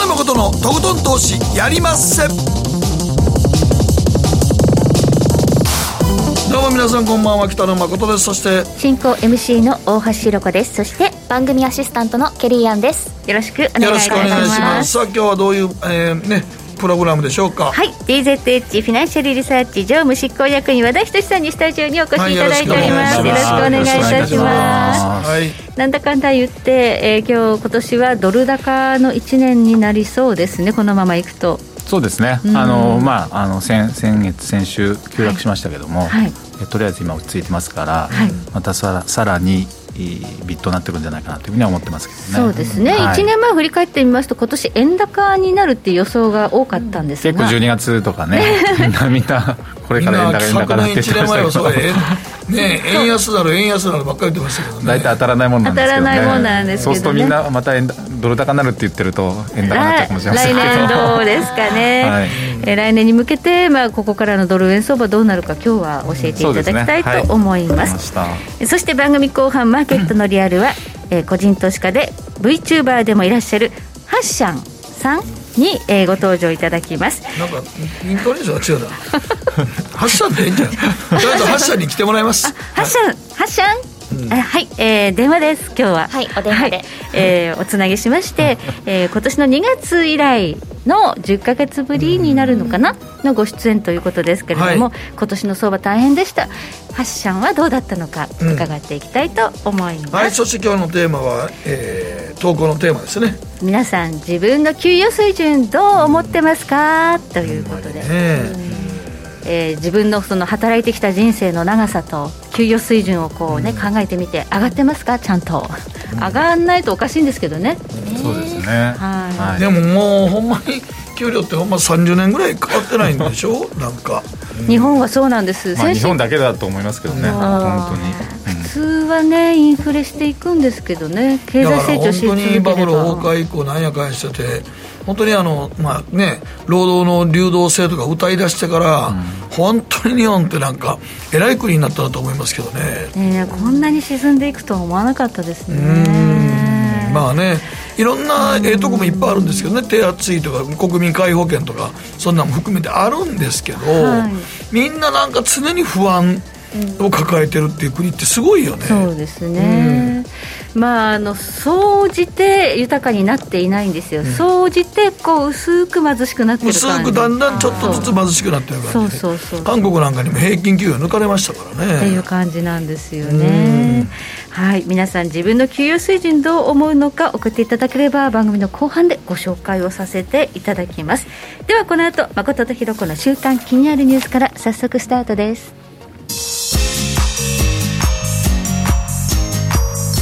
野誠のとことん投資やりまっせどうも皆さんこんばんは。北野誠です。そして進行 MC の大橋ひろ子です。そして番組アシスタントのケリーアンです。よろしくお願いいたします。よろしくお願いします。さあ今日はどういう、えー、ねプログラムでしょうか？はい。DZH フィナンシャルリサーチ常務執行役員和田仁さんにスタジオにお越しいただいております、はい、よろしくお願いいたします。はい、なんだかんだ言って、えー、今日今年はドル高の1年になりそうですね。このままいくと。そうですね、あのまあ、あの先先月、先週、急落しましたけども、はい、とりあえず今、落ち着いてますから、はい、またさらさらにビットになってくるんじゃないかなというふうには思ってますけどね。そうですね、はい、1年前振り返ってみますと、今年円高になるっていう予想が多かったんですが。結構12月とかね、みこれから円高、円高なって言ってましたけど。ね 円安なる円安なるばっかり言ってましたけどね。大体当たらないもんなんですけど、ね、当たらないもんなんですけど、ね、そうするとみんなまた円ドル高になるって言ってると円高になっちゃうかもしれませんけど。来年どうですかね、はい、え来年に向けて、まあ、ここからのドル円相場どうなるか今日は教えていただきたいと思います、ねはい、そして番組後半マーケットのリアルは、えー、個人投資家で VTuber でもいらっしゃるハッシャンさんに、えー、ご登場いただきます。なんかイントネーションが違うな。ハッシャンでいいんじゃない？とりあえずハッシャンに来てもらいます。ハッシャン、はい、ハッシャン？うん、はい、えー、電話です。今日は。はいお電話で、はい、えー、おつなぎしまして、えー、今年の2月以来の10か月ぶりになるのかなのご出演ということですけれども、はい、今年の相場大変でした。ハッシャンはどうだったのか伺っていきたいと思います、うん、はいそして今日のテーマは、えー、投稿のテーマですね。皆さん自分の給与水準どう思ってますか？ということで、ね。えー、自分のその働いてきた人生の長さと給与水準をこうね、考えてみて上がってますか？ちゃんと、上がらないとおかしいんですけどね、そうですね、はい、でももうほんまに給料ってほんま30年ぐらい変わってないんでしょ？なんか、日本はそうなんです、まあ、日本だけだと思いますけどね。本当に、普通はねインフレしていくんですけどね。経済成長し続ければ。本当にバブル崩壊以降なんやかんやしてて本当にあの、まあね、労働の流動性とか歌い出してから、うん、本当に日本ってなんか、えらい国になったなと思いますけどね。えー、こんなに沈んでいくとは思わなかったですね。まあね、いろんなええとこもいっぱいあるんですけどね、手厚いとか、国民皆保険とか、そんなのも含めてあるんですけど、はい、みんななんか常に不安を抱えてるっていう国ってすごいよね。そうですね、まあ、あの総じて豊かになっていないんですよ、総じてこう薄く貧しくなってる薄くだんだんちょっとずつ貧しくなってる感じそうそうそう韓国なんかにも平均給与抜かれましたからね。っていう感じなんですよね。はい。皆さん自分の給与水準どう思うのか送っていただければ番組の後半でご紹介をさせていただきます。ではこの後誠とひろ子の週刊気になるニュースから早速スタートです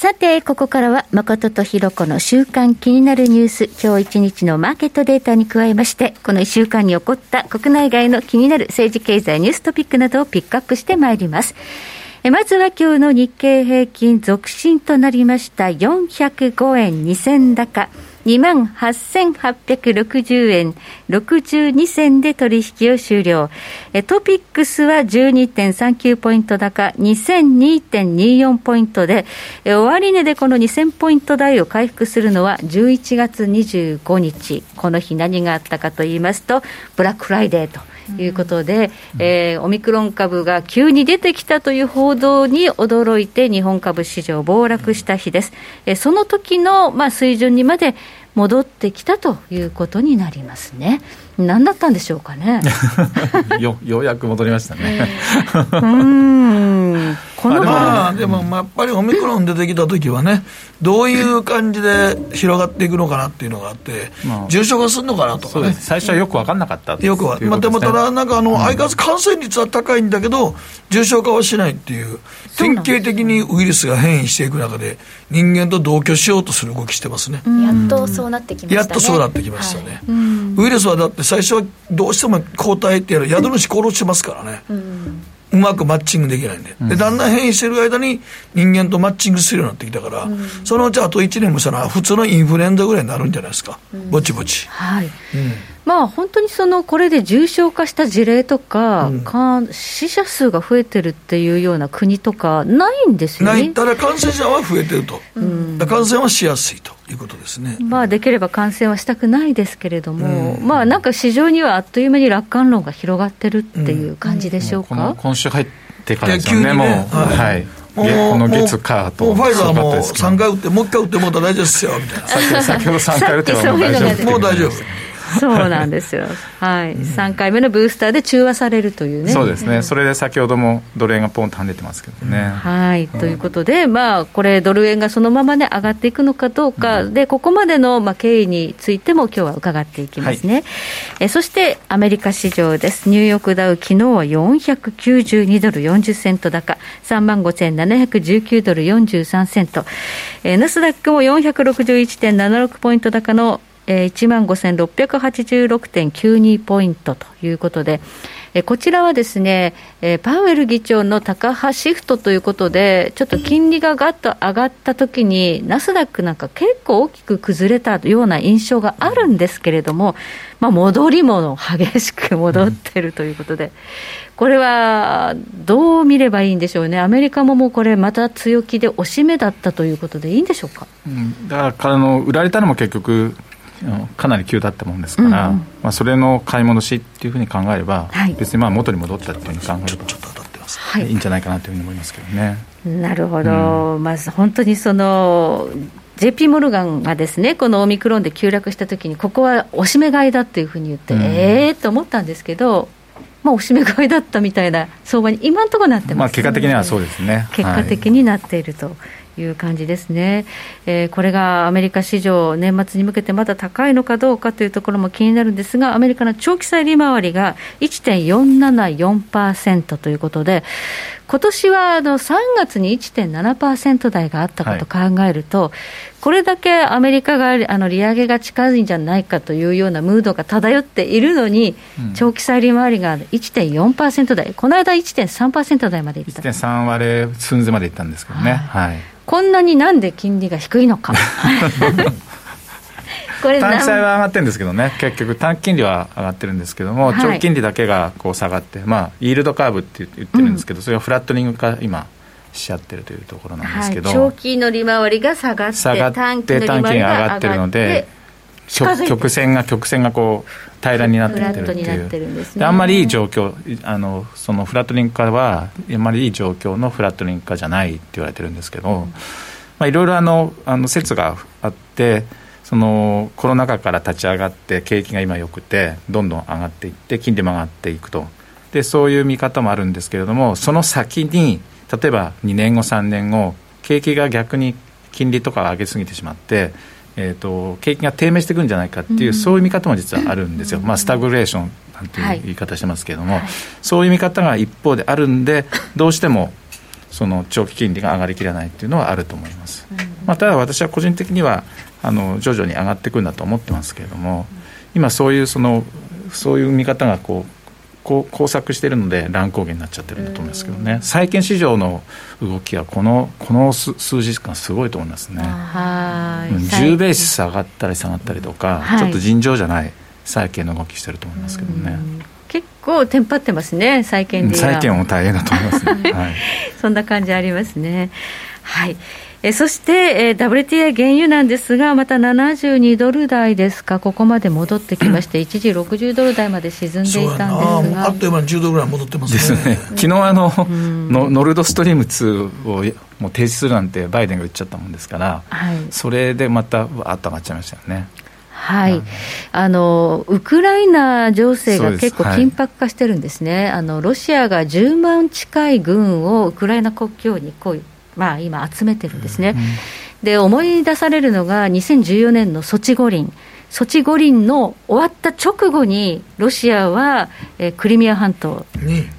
さて、ここからは誠とひろこの週間気になるニュース、今日一日のマーケットデータに加えまして、この1週間に起こった国内外の気になる政治経済ニューストピックなどをピックアップしてまいります。まずは今日の日経平均続伸となりました405円2000高。2万8860円62銭で取引を終了。トピックスは12.39ポイント高、2002.24ポイントで、終値でこの2000ポイント台を回復するのは11月25日。この日何があったかと言いますと、ブラックフライデーと。いうことで、うん、えー、オミクロン株が急に出てきたという報道に驚いて、日本株市場暴落した日です。えー、その時のまあ水準にまで戻ってきたということになりますね。何だったんでしょうかね。よようやく戻りましたね。うんこのまあでもやっぱりオミクロン出てきた時はね、どういう感じで広がっていくのかなっていうのがあって、まあ、重症化するのかなとかね。最初はよく分かんなかったよくは、まあ、でもただ、なんかあの、相変わらず感染率は高いんだけど、重症化はしないっていう、典型的にウイルスが変異していく中で、人間と同居しようとする動きしてますね。やっとそうなってきましたね。やっとそうなってきましたね。はい、ウイルスはだって最初はどうしても抗体ってやる、宿主殺しますからね。うまくマッチングできないんで、でだんだん変異してる間に人間とマッチングするようになってきたから、うん、そのうちあと1年もしたら、普通のインフルエンザぐらいになるんじゃないですか、うん、ぼちぼち。はい、うんまあ、本当にそのこれで重症化した事例とか、うん、死者数が増えてるっていうような国とか、ないんですよね。ないただ感染者は増えてると、うん、感染はしやすいということですね、まあ、できれば感染はしたくないですけれども、うん、まあ、なんか市場にはあっという間に楽観論が広がってるっていう感じでしょうか？今週入ってからですよね、もう、はい、はい。この月火ともうファイザーも3回打って、もう1回打ってもう大丈夫ですよみたいな。先ほど3回打っても大丈夫。もう大丈夫。そうなんですよ、はい、3回目のブースターで中和されるというね、そうですね、それで先ほどもドル円がポンと跳ねてますけどね。はい、ということで、まあ、これ、ドル円がそのままね、上がっていくのかどうか、でここまでの、まあ、経緯についても、今日は伺っていきますね、はい、えそしてアメリカ市場です、ニューヨークダウ、昨日は492ドル40セント高、3万5719ドル43セント、えナスダックも461.76ポイント高のえー、1万5686.92ポイントということで、えこちらはですね、えパウエル議長の高派シフトということで、ちょっと金利がガッと上がったときに、ナスダックなんか結構大きく崩れたような印象があるんですけれども、まあ、戻りも激しく戻ってるということで、これはどう見ればいいんでしょうね、アメリカももうこれ、また強気で押し目だったということでいいんでしょうか、うん、だからあの売られたのも結局、かなり急だったもんですから、うんうん、まあ、それの買い戻しっていうふうに考えれば、はい、別にまあ元に戻ったっていうふうに考えればちょっと当たってます、はい、いいんじゃないかなというふうに思いますけどね。なるほど、うん、まず本当にその JP モルガンがですねこのオミクロンで急落したときに、ここは押し目買いだっていうふうに言って、うん、ええー、と思ったんですけど、まあ、押し目買いだったみたいな相場に今のところなってます、ね、まあ、結果的にはそうですね。結果的になっていると。はいいう感じですね、えー、これがアメリカ市場、年末に向けてまだ高いのかどうかというところも気になるんですが、アメリカの長期債利回りが1.474%ということで、今年はあの3月に1.7%台があったことを考えると、はい、これだけアメリカがあの利上げが近いんじゃないかというようなムードが漂っているのに、うん、長期債利回りが1.4%台、この間1.3%台までいった1.3割れ寸前までいったんですけどね。はい、はいこんなになんで金利が低いのか。これ短期債は上がってるんですけどね、結局、短期金利は上がってるんですけども、はい、長期金利だけがこう下がって、まあ、イールドカーブって言ってるんですけど、うん、それがフラットニング化、今、しちゃってるというところなんですけど、はい、長期の利回りが下がって、下がって短期が上がってるので、曲線が曲線がこう平らになってるっていう、ね、あんまりいい状況あのそのフラットリンク化はあんまりいい状況のフラットリンク化じゃないって言われてるんですけど、うん、まあ、いろいろあのあの説があってそのコロナ禍から立ち上がって景気が今よくてどんどん上がっていって金利も上がっていくと。でそういう見方もあるんですけれどもその先に例えば2年後3年後景気が逆に金利とか上げすぎてしまってえーと、景気が低迷していくんじゃないかっていう、うん、そういう見方も実はあるんですよ、うん、まあ、スタグレーションなんていう言い方してますけれども、はい、そういう見方が一方であるんで、どうしてもその長期金利が上がりきらないっていうのはあると思います。うん、まあ、ただ私は個人的にはあの徐々に上がっていくんだと思ってますけれども、今そういうそのそういう見方がこうこう交錯しているので乱高下になっちゃってるんだと思いますけどね、債券市場の動きはこのこの数日間、すごいと思いますね、はい、10ベース上がったり下がったりとか、はい、ちょっと尋常じゃない債券の動きしてると思いますけどね。結構テンパってますね、債券で債券も大変だと思いますね、はい、そんな感じありますね。はいえそして、えー、WTI 原油なんですが、また72ドル台ですか、ここまで戻ってきまして、一時60ドル台まで沈んでいたんですが。あっという間に10ドルぐらい戻ってますね。ですね。昨日あの、のノルドストリーム2をもう停止するなんて、バイデンが言っちゃったもんですから、はい、それでまたわーっと上がっちゃいましたよね。はい、あのウクライナ情勢が結構緊迫化してるんですね、はい、あのロシアが10万近い軍をウクライナ国境にこうまあ、今、集めてるんですね。で思い出されるのが2014年のソチ五輪。ソチ五輪の終わった直後にロシアは、えー、クリミア半島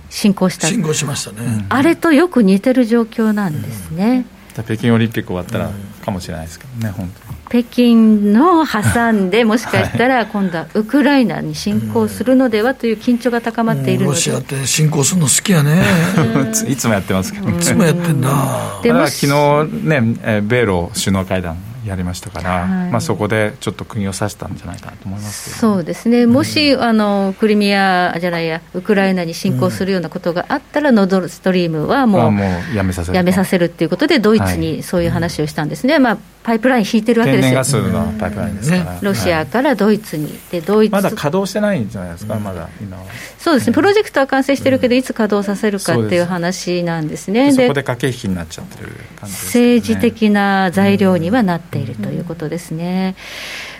侵攻した、侵攻しましたねあれとよく似てる状況なんですね。北京オリンピック終わったらかもしれないですけどね、本当に。北京の挟んで、もしかしたら今度はウクライナに侵攻するのではという緊張が高まっているので、ロシアって侵攻するの好きやね、いつもやってますけど、ね、いつもやってんな、でも昨日ね、米ロ首脳会談やりましたから、はい、まあ、そこでちょっと釘を刺したんじゃないかなと思いますそうですね、もし、うん、あのクリミアじゃないや、ウクライナに侵攻するようなことがあったら、うん、ノドストリームはもう,、もうやめさせるやめさせるっていうことで、ドイツにそういう話をしたんですね。はい、まあパイプライン引いてるわけですよ。ガスのパイプラインですから、ロシアからドイツに、でドイツまだ稼働してないんじゃないですか、まだ今は。そうですね、プロジェクトは完成してるけど、いつ稼働させるかっていう話なんですね、そこで駆け引きになっちゃってる感じです、ね、政治的な材料にはなっているということですね。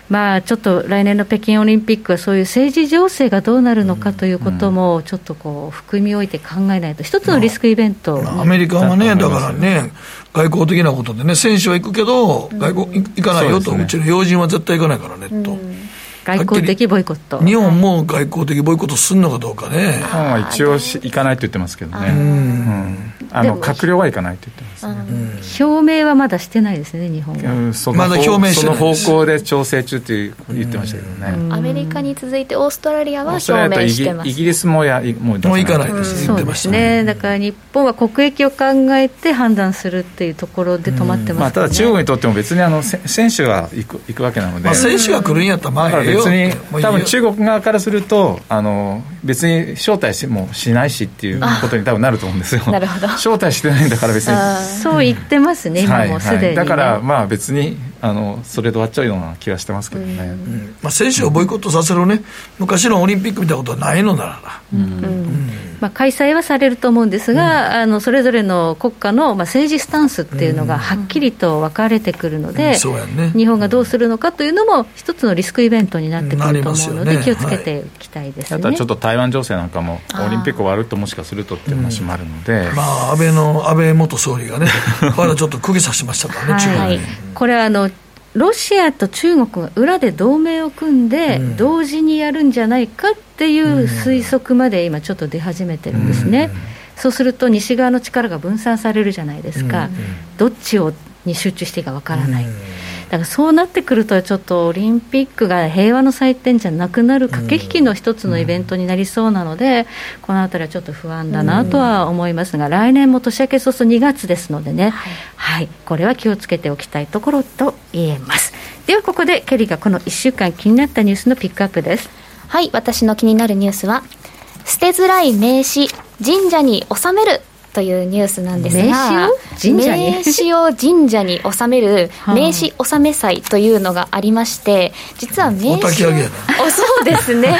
まあ、ちょっと来年の北京オリンピックはそういう政治情勢がどうなるのかということも、ちょっとこう含み置いて考えないと、一つのリスクイベント、アメリカはね、だからね、外交的なことでね、選手は行くけど、外交行かないよと、うちの要人は絶対行かないからねと。外交的ボイコット。日本も外交的ボイコットするのかどうかね。日本は一応し行かないと言ってますけどね、うん、あの閣僚は行かないと言ってます、ね、表明はまだしてないですね日本は、うん、まだ表明してない。その方向で調整中って言ってましたけどね、アメリカに続いてオーストラリアは表明してます。イギリスもやもうもう行かないです、うん、そうですね。だから日本は国益を考えて判断するっていうところで止まってます、ね、まあ、ただ中国にとっても別にあの選手が行く行くわけなので、まあ、選手が来るんやったらまあ別に多分中国側からするとあの別に招待しもしないしっていうことに多分なると思うんですよ。なるほど。招待してないんだから別に。そう言ってますね今もすでに、ね。はいはい、だからまあ別にあのそれで終わっちゃうような気がしてますけどね、うん。まあ、選手をボイコットさせるね。昔のオリンピックみたいなことはないのなら。うん、うん。まあ、開催はされると思うんですが、うん、あのそれぞれの国家の、まあ、政治スタンスっていうのがはっきりと分かれてくるので、うん。ね、日本がどうするのかというのも一つのリスクイベントになってくると思うので、ね、気をつけていきたいです、ね。はい、あとはちょっと台湾情勢なんかもオリンピック終わるともしかするとっていう話もあるので、まあ、安倍の安倍元総理がね まだちょっと釘刺しましたからね、はい、これあのロシアと中国が裏で同盟を組んで、同時にやるんじゃないかっていう推測まで今、ちょっと出始めてるんですね、そうすると西側の力が分散されるじゃないですか、どっちをに集中していいかわからない。だからそうなってくると、ちょっとオリンピックが平和の祭典じゃなくなる駆け引きの一つのイベントになりそうなので、このあたりはちょっと不安だなとは思いますが、来年も年明け早々2月ですのでね、はい、はい、これは気をつけておきたいところと言えます。ではここでケリーがこの1週間気になったニュースのピックアップです。はい、私の気になるニュースは、捨てづらい名刺、神社に納めるというニュースなんですが名刺を神社に納める名刺納め祭というのがありまして実は名刺をそうですね。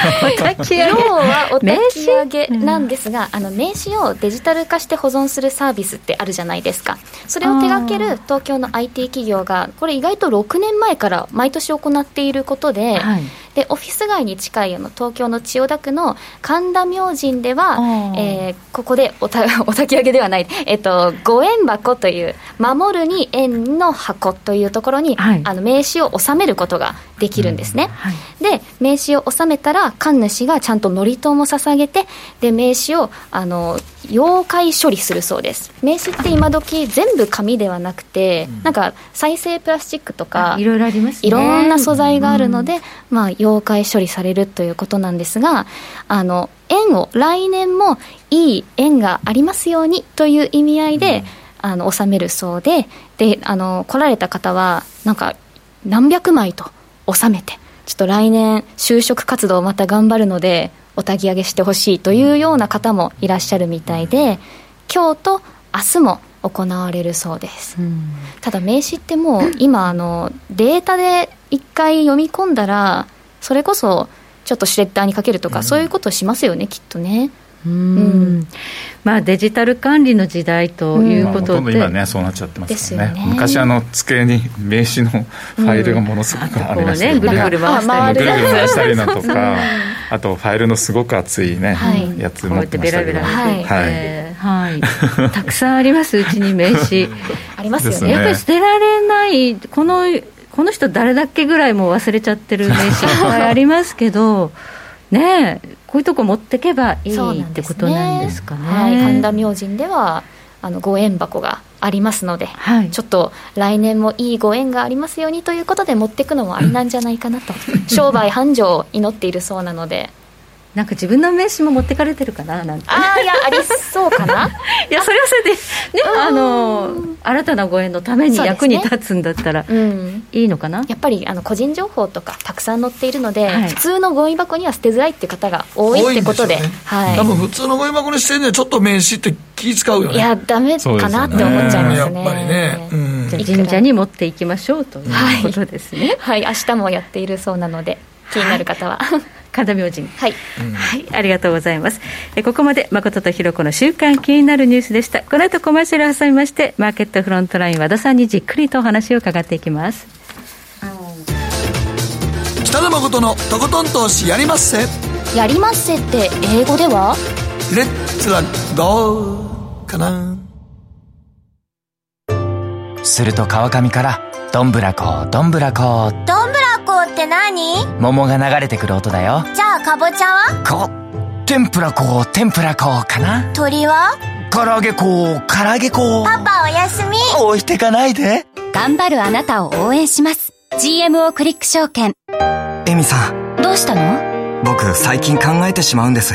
要はお焚き上げなんですが、あの名刺をデジタル化して保存するサービスってあるじゃないですか。それを手掛ける東京の IT 企業がこれ意外と6年前から毎年行っていることで、はい、でオフィス街に近いあの東京の千代田区の神田明神では、えー、ここでおた お焚き上げではない、えっと、ご縁箱という守るに縁の箱というところに、はい、あの名刺を納めることができるんですね、うん。はい、で名刺を納めたら神主がちゃんと祝詞も捧げてで名刺をあの妖怪処理するそうです。名刺って今時全部紙ではなくて、うん、なんか再生プラスチックとかいろいろあります、ね、いろんな素材があるので、うん、まあ、妖怪処理されるということなんですがあの縁を来年もいい縁がありますようにという意味合いで、うん、あの納めるそうでであの来られた方はなんか何百枚と納めてちょっと来年就職活動をまた頑張るのでお焚き上げしてほしいというような方もいらっしゃるみたいで今日と明日も行われるそうです、うん、ただ名刺ってもう今あのデータで1回読み込んだらそれこそちょっとシュレッダーにかけるとか、うん、そういうことしますよねきっとね。うん、まあ、デジタル管理の時代ということで、うん、今ねそうなっちゃってますからね、ね、昔あの机に名刺のファイルがものすごくありましたね、ぐるぐる回したり。ぐるぐる回したりだとかあとファイルのすごく厚いね、はい、やつ持ってましたけど。はい、はい。はい、たくさんありますうちに名刺。ありますよね、やっぱり捨てられないこのこの人誰だっけぐらいも忘れちゃってる名刺いっぱいありますけど ねこういうとこ持ってけばいいってことなんですかね。ね。はい、神田明神ではあのご縁箱がありますので、はい、ちょっと来年もいいご縁がありますようにということで持っていくのもありなんじゃないかなと。商売繁盛を祈っているそうなのでなんか自分の名刺も持ってかれてるかななんてああいやありそうかな。いやそれはそれでねあの新たなご縁のために役に立つんだったら、うん、いいのかな？やっぱりあの個人情報とかたくさん載っているので、はい、普通のゴミ箱には捨てづらいっていう方が多いってことでで、ね、はい、多分普通のゴミ箱に捨てるにはちょっと名刺って気使うよね。いやダメかなって思っちゃいますね、やっぱりね、うん、神社に持っていきましょうということですね。はい、はい、明日もやっているそうなので気になる方は、はい神田明神はい、はい、ありがとうございます。えここまで誠とひろ子の週刊気になるニュースでした。この後コマーシャル挟みましてマーケットフロントライン和田さんにじっくりとお話を伺っていきます。北野誠のとことん投資やりまっせ。やりまっせって英語では？レッツラゴーかな。すると川上からどんぶらこどんぶらこどんって何？桃が流れてくる音だよ。じゃあかぼちゃは？こ天ぷらこ天ぷらこかな。鳥は？唐揚げこ唐揚げこパパおやすみ。置いてかないで。頑張るあなたを応援します。GMO クリック証券。エミさん。どうしたの？僕最近考えてしまうんです。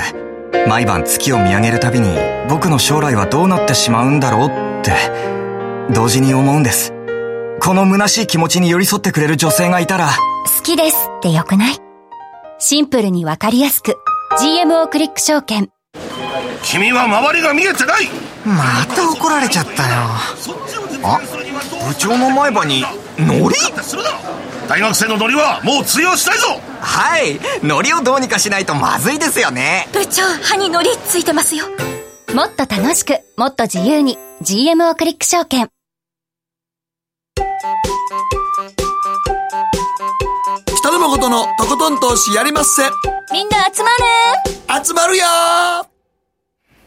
毎晩月を見上げるたびに僕の将来はどうなってしまうんだろうって同時に思うんですこの虚しい気持ちに寄り添ってくれる女性がいたら、好きですってよくない？シンプルにわかりやすく、GMO クリック証券。君は周りが見えてない！また怒られちゃったよ。あ、部長の前歯に、ノリ大学生のノリはもう通用したいぞ！はいノリをどうにかしないとまずいですよね。部長歯にノリついてますよ。もっと楽しくもっと自由に GMO クリック証券北野誠のとことん投資やりまっせ。みんな集まる集まるよ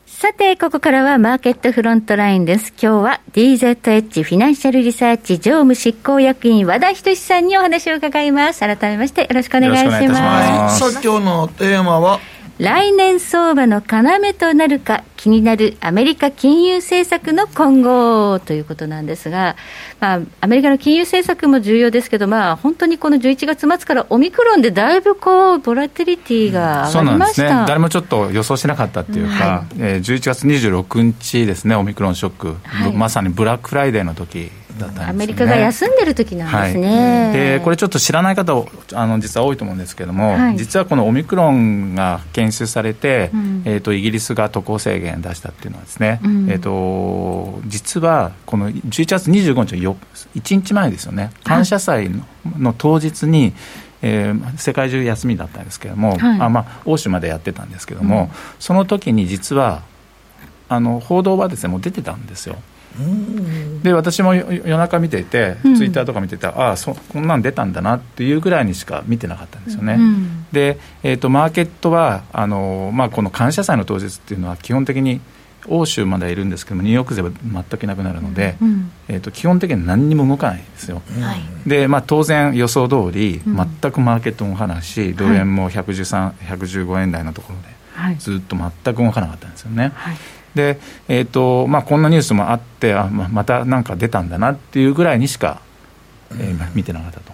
さて、ここからはマーケットフロントラインです。今日は DZH フィナンシャルリサーチ常務執行役員和田仁さんにお話を伺います。改めましてよろしくお願いします。ますさあ、今日のテーマは？来年相場の要となるか気になるアメリカ金融政策の今後ということなんですが、まあ、アメリカの金融政策も重要ですけど、まあ、本当にこの11月末からオミクロンでだいぶこうボラティリティが上がりました、うんね、誰もちょっと予想しなかったっていうか、はい。えー、11月26日ですね、オミクロンショック、はい、まさにブラックフライデーの時だったんです、ね、アメリカが休んでる時なんですね、はい、でこれちょっと知らない方あの実は多いと思うんですけども、はい、実はこのオミクロンが検出されて、うん、えーと、イギリスが渡航制限出したっていうのはですね、うん、えーと、実はこの11月25日の1日前ですよね。感謝祭の,、の当日にえー、世界中休みだったんですけれども、はい、あまあ、欧州までやってたんですけども、うん、その時に実はあの報道はですねもう出てたんですよ。で私も夜中見ていて、ツイッターとか見てて、ああそこんなん出たんだなっていうぐらいにしか見てなかったんですよね。うん、で、えーと、マーケットはあの、まあ、この感謝祭の当日っていうのは基本的に欧州まではいるんですけどもニューヨーク勢は全くいなくなるので、うん、えーと、基本的に何にも動かないんですよ。うん、で、まあ、当然予想通り、全くマーケットも動かない。し、ドル円も113、115円台のところで、ずっと全く動かなかったんですよね。はいで、えーとまあ、こんなニュースもあってあままたなんか出たんだなっていうぐらいにしか、えー、見てなかったと。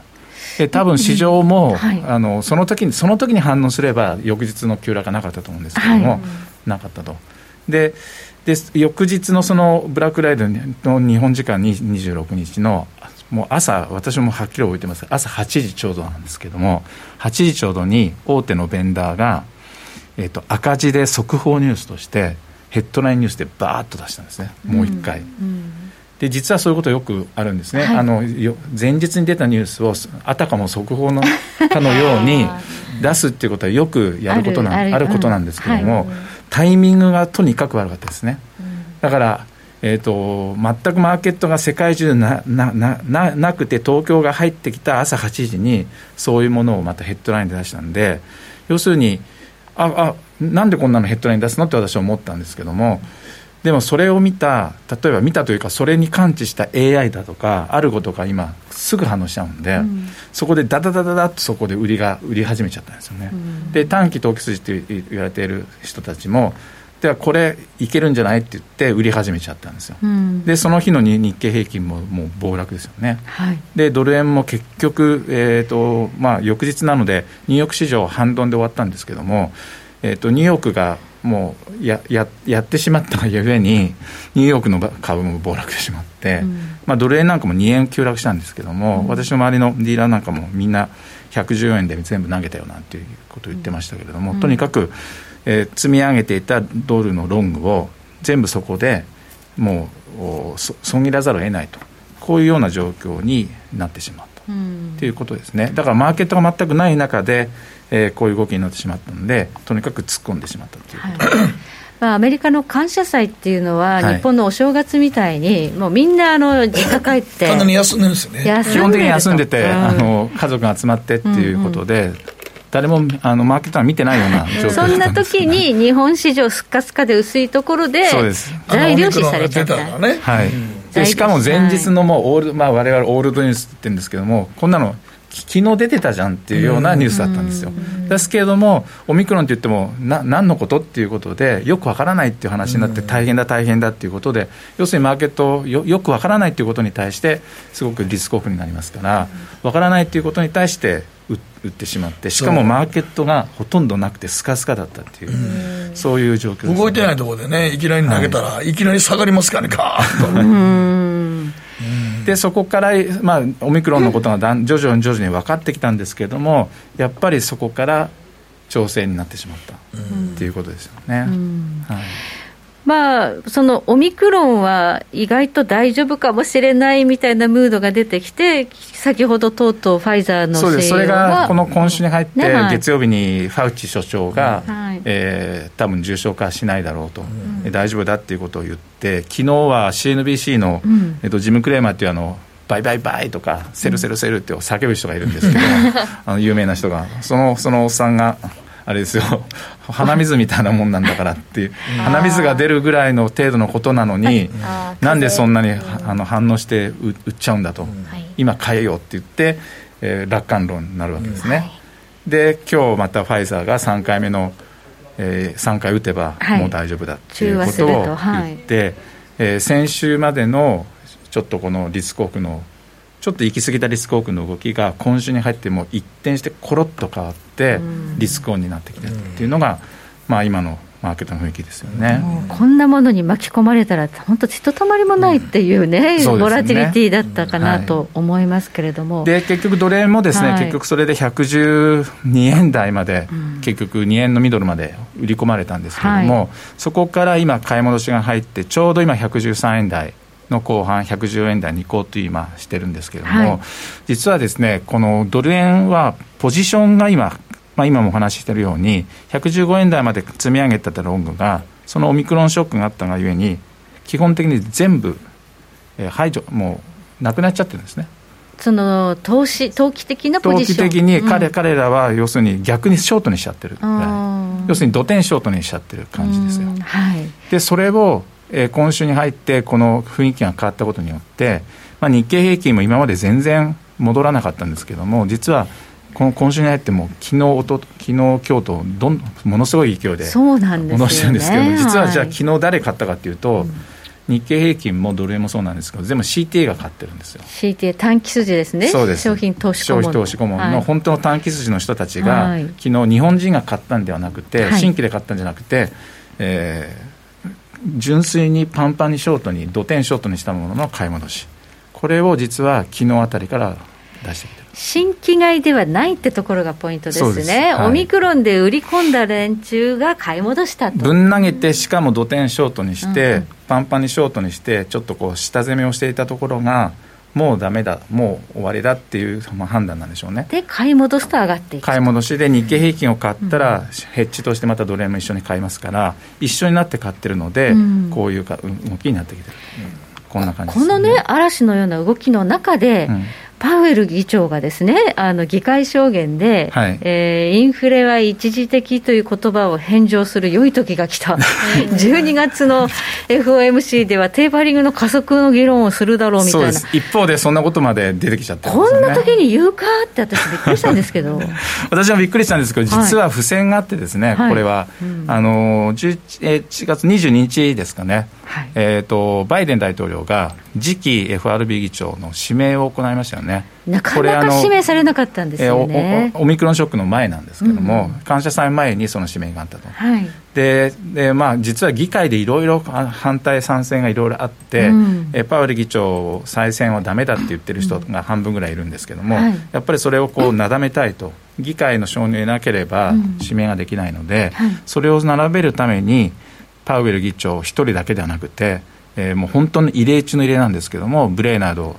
で多分市場も、はい、あのその時にその時に反応すれば翌日の急落がなかったと思うんですけども、はい、なかったと。でで翌日のそのブラックライドの日本時間に26日のもう朝、私もはっきり覚えてます朝8時ちょうどなんですけども、8時ちょうどに大手のベンダーが、えーと赤字で速報ニュースとして、ヘッドラインニュースでバーッと出したんですね、もう一回。で実はそういうことよくあるんですね、はい、あの前日に出たニュースをあたかも速報の かのように出すっていうことはよくやることなあることなんですけども、はい、タイミングがとにかく悪かったですね。だからえーと、全くマーケットが世界中ななななくて東京が入ってきた朝8時にそういうものをまたヘッドラインで出したんで要するにああなんでこんなのヘッドライン出すのって私は思ったんですけども、でもそれを見た、例えば見たというか、それに感知した AI だとか、あることが今、すぐ反応しちゃうんで、うん、そこでダダダダダッとそこで売りが売り始めちゃったんですよね。うん、で短期投機筋って言われている人たちもではこれいけるんじゃないって言って売り始めちゃったんですよ、うん、でその日の日経平均ももう暴落ですよね、はい、でドル円も結局、えーとまあ、翌日なのでニューヨーク市場反動で終わったんですけども、えーと、ニューヨークがもうやややってしまったがゆえにニューヨークの株も暴落してしまって、うん、まあ、ドル円なんかも2円急落したんですけども、うん、私の周りのディーラーなんかもみんな110円で全部投げたよなんていうことを言ってましたけれども、とにかくえー、積み上げていたドルのロングを全部そこでもう損切らざるを得ないと。こういうような状況になってしまうと、うん、いうことですね。だからマーケットが全くない中で、えー、こういう動きになってしまったのでとにかく突っ込んでしまったという。こと。はい。まあ、アメリカの感謝祭っていうのは、日本のお正月みたいに、もうみんなあの実家帰って、かなり休んでるんですよね。基本的に休んでて、うん、あの家族が集まってっていうことで、うんうん誰もあのマーケットは見てないような状況そんな時に日本市場すっかすかで薄いところで材料視されちゃった、ね、はい、でしかも前日のもうオール、まあ、我々オールドニュースって言ってるんですけどもこんなの昨日出てたじゃんっていうようなニュースだったんですよ。ですけれども、オミクロンって言っても、な何のことっていうことで、よくわからないっていう話になって、大変だ、大変だっていうことで、要するにマーケットよ、よくわからないっていうことに対して、すごくリスクオフになりますから、わからないっていうことに対して、売ってしまって、しかもマーケットがほとんどなくて、スカスカだったっていう、うそういう状況、ね、動いてないところでね、いきなり投げたら、はい、いきなり下がりますからね、ガーッと。でそこから、まあ、オミクロンのことがだん徐々に徐々に分かってきたんですけれども、やっぱりそこから調整になってしまったっていうことですよね。はいまあ、そのオミクロンは意外と大丈夫かもしれないみたいなムードが出てきて、先ほどとうとうファイザーのそうです。それがこの今週に入って、月曜日にファウチ所長が、はい、えー、多分重症化しないだろうと、うん、大丈夫だっていうことを言って、昨日は CNBC の、うん、えっと、ジム・クレーマーっていうあの、バイバイバイとか、セルセルセルって叫ぶ人がいるんですけど、あの有名な人が、そのそのおっさんが、あれですよ。鼻水みたいなもんなんだからっていう。鼻水が出るぐらいの程度のことなのになんでそんなにあの反応して売っちゃうんだと、今変えようって言って、えー、楽観論になるわけですね、はい、で今日またファイザーが3回目の、えー、3回打てばもう大丈夫だっていうことを言って、はい、えー、先週までのちょっとこのリスクオフのちょっと行き過ぎたリスクオフの動きが今週に入っても一転してコロッと変わってリスクオンになってきてるっていうのが、まあ、今のマーケットの雰囲気ですよね、こんなものに巻き込まれたら、本当、ひとたまりもないっていうね、うん、ボラティリティだったかなと思いますけれども、で結局、ドル円もですね、はい、結局それで112円台まで、うん、結局2円のミドルまで売り込まれたんですけれども、はい、そこから今、買い戻しが入って、ちょうど今、113円台。の後半、110円台に行こうと今、してるんですけれども、はい、実はですね、このドル円はポジションが今、まあ、今もお話ししているように、115円台まで積み上げてたロングが、そのオミクロンショックがあったがゆえに、基本的に全部、えー、排除、もうなくなっちゃってるんですね。その投資投機的なポジション。投機的に彼うん、彼らは要するに逆にショートにしちゃってる。要するに土天ショートにしちゃってる感じですよ、はい、でそれをえー、今週に入ってこの雰囲気が変わったことによって、まあ、日経平均も今まで全然戻らなかったんですけども実はこの今週に入っても昨日おと昨日今日とどんものすごい勢いで戻してるんですけど、ね、実はじゃあ昨日誰買ったかというと、うん。日経平均もドル円もそうなんですけど、全部 CTA が買ってるんですよ。CTA、短期筋ですね、そうです。商品投資顧問消費投資顧問の本当の短期筋の人たちが、はい、昨日日本人が買ったんではなくて、はい、新規で買ったんじゃなくて、えー、純粋にパンパンにショートに、土天ショートにしたものの買い戻し、これを実は昨日あたりから出してきて新規買いではないってところがポイントですね、はい、オミクロンで売り込んだ連中が買い戻したと。ぶん投げて、しかも土天ショートにして、うん、パンパンにショートにして、ちょっとこう下攻めをしていたところが、もうだめだ、もう終わりだっていう、まあ、判断なんでしょうね。で、買い戻すと上がっていく。買い戻しで日経平均を買ったら、ヘッジとしてまたドル円も一緒に買いますから、一緒になって買ってるので、こういうか動きになってきてる。こんな感じ、ね、このね、嵐のような動きの中で、パウエル議長がですね、あの議会証言で、はい、えー、インフレは一時的という言葉を返上する良い時が来た、12月の FOMC ではテーパリングの加速の議論をするだろうみたいな、一方でそんなことまで出てきちゃって、ね、こんな時に言うかって、私、びっくりしたんですけど。私もびっくりしたんですけど、実は付箋があってですね、はい、これは、うん、あの 11, 1月22日ですかね、はい、えーと、バイデン大統領が次期 FRB 議長の指名を行いましたよね。なかなか指名されなかったんですよね、オミクロンショックの前なんですけれども、うん、感謝祭前にその指名があったと、はい、でで、まあ、実は議会でいろいろ反対、賛成がいろいろあって、うん、えパウエル議長、再選はだめだって言ってる人が半分ぐらいいるんですけれども、うん、やっぱりそれをこうなだめたいと、議会の承認をなければ指名ができないので、それを並べるために、パウエル議長一人だけではなくて、えー、もう本当に異例中の異例なんですけれども、ブレーナード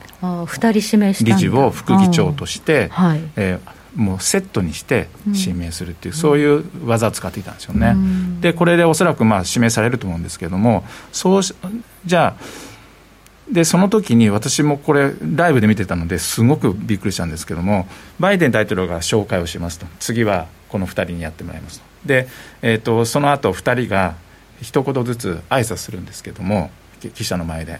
理事を副議長として、はい、えー、もうセットにして指名するっていう、うん、そういう技を使っていたんですよね。うん、で、これでおそらくまあ指名されると思うんですけれども、そうじゃあ、でその時に私もこれ、ライブで見てたのですごくびっくりしたんですけども、バイデン大統領が紹介をしますと、次はこの2人にやってもらいますと、でえーと、その後2人が一言ずつ挨拶するんですけども、記者の前で。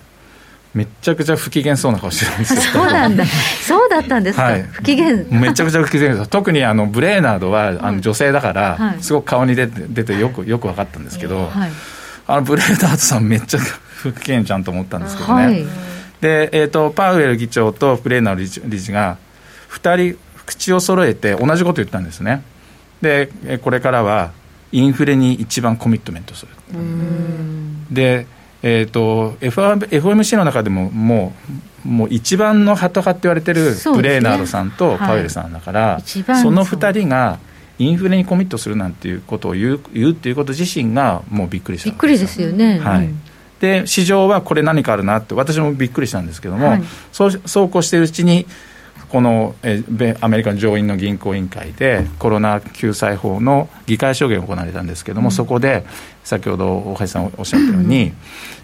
めちゃくちゃ不機嫌そうな顔してるんですよ。そうなんだ。そうだったんですか。はい、不機嫌。めちゃくちゃ不機嫌です。特にあのブレーナードはあの女性だから、すごく顔に出て出てよくよく分かったんですけど、はい、あのブレーナードさんめっちゃ不機嫌じゃんと思ったんですけどね。はい、で、えっ、ー、とパウエル議長とブレーナード理事理事が2人口を揃えて同じこと言ったんですね。でこれからはインフレに一番コミットメントする。でえーと、FOMC の中でももうもう一番のハト派って言われてるブレーナードさんとパウエルさんだから、そ、ねはい、の2人がインフレにコミットするなんていうことを言う言うっていうこと自身がもうびっくりしたびっくりですよね。はい、うん。で市場はこれ何かあるなって私もびっくりしたんですけども、はい、そうそうこうしているうちにこのえアメリカの上院の銀行委員会でコロナ救済法の議会証言が行われたんですけども、うん、そこで先ほど大橋さんおっしゃったように、うん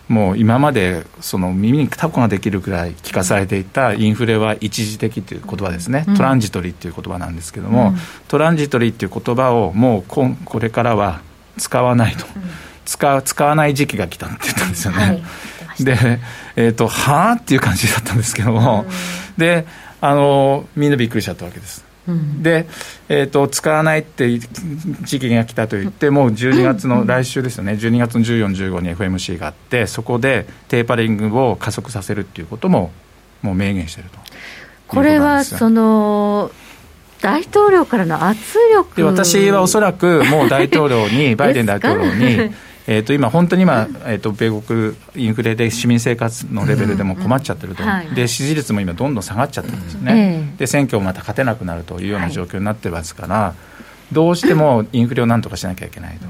もう今までその耳にタコができるくらい聞かされていたインフレは一時的という言葉ですね、トランジトリーという言葉なんですけども、うん、トランジトリーという言葉をもうここれからは使わないと、うん、使使わない時期が来たって言ったんですよね。はい、で、えーと、はあっていう感じだったんですけども、であのみんなびっくりしちゃったわけです。で、えーと、使わないって時期が来たといって、もう12月の来週ですよね、12月の14、15に FMC があって、そこでテーパリングを加速させるっていうことも、もう明言してると。これはその大統領からの圧力で私はおそらくもう大統領に、バイデン大統領に、えー、と今、本当に今、えー、と米国、インフレで市民生活のレベルでも困っちゃってると、で支持率も今、どんどん下がっちゃってるんですよね、で選挙もまた勝てなくなるというような状況になってますから、どうしてもインフレをなんとかしなきゃいけないと、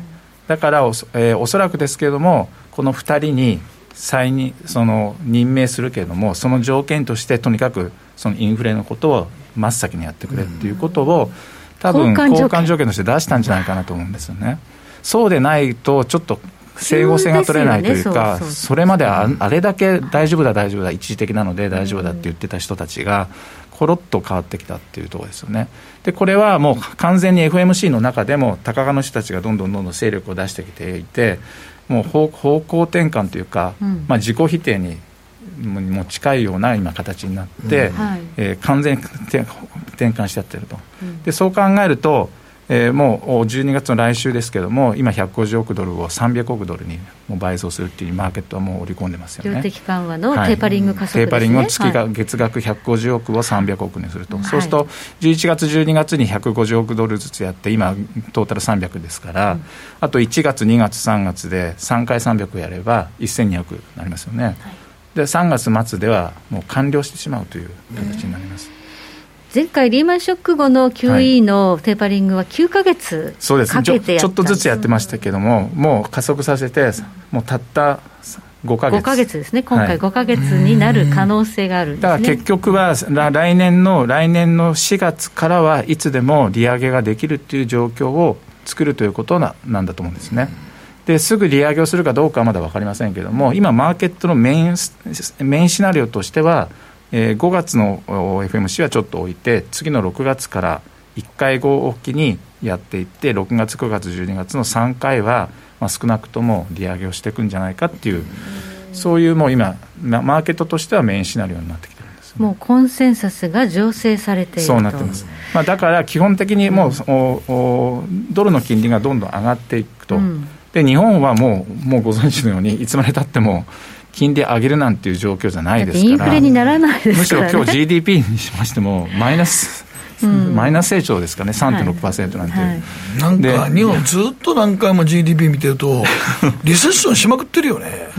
だからお,、えー、おそらくですけれども、この2人に再にその任命するけれども、その条件として、とにかくそのインフレのことを真っ先にやってくれっていうことを、多分交換条件として出したんじゃないかなと思うんですよね。そうでないと、ちょっと整合性が取れないというか、それまであれだけ大丈夫だ、大丈夫だ、一時的なので大丈夫だって言ってた人たちが、ころっと変わってきたっていうところですよね。で、これはもう完全に FMC の中でも、高価の人たちがどんどんどんどん勢力を出してきていて、もう方向転換というか、うん、まあ、自己否定にも近いような今、形になって、うん。はい、えー、完全に転換しちゃってると。でそう考えるとえー、もう12月の来週ですけれども、今、150億ドルを300億ドルにもう倍増するっていうマーケットはもう織り込んでますよね。量的緩和のテーパリング加速、ねはい、テーパリングを月が、月額150億を300億にすると、はい、そうすると、11月、12月に150億ドルずつやって、今、トータル300ですから、うん、あと1月、2月、3月で3回300やれば、1200なりますよね。はい、で3月末ではもう完了してしまうという形になります。前回、リーマンショック後の QE のテーパリングは9か月そうです。ちょちょっとずつやってましたけども、もう加速させて、もうたった5か月 ,5 ヶ月ですね、今回5か月になる可能性があるんです、ね、だから結局は来年の、来年の4月からはいつでも利上げができるっていう状況を作るということななんだと思うんですね。ですぐ利上げをするかどうかはまだ分かりませんけれども、今、マーケットのメインメインシナリオとしては、えー、5月の FMC はちょっと置いて次の6月から1回後おきにやっていって6月9月12月の3回は、まあ、少なくとも利上げをしていくんじゃないかっていうそういうもう今マーケットとしてはメインシナリオになってきてるんです、ね、もうコンセンサスが醸成されているそうなってます、まあ、だから基本的にもう、うん、おドルの金利がどんどん上がっていくと、うん、で日本はもうもうご存知のようにいつまでたっても金利上げるなんていう状況じゃないですから、インフレにならないですから、ね、むしろ今日 GDP にしましても、マイナスマイナス成長ですかね、3.6%なんて、はい。はい、なんか日本、ずっと何回も GDP 見てると、リセッションしまくってるよね。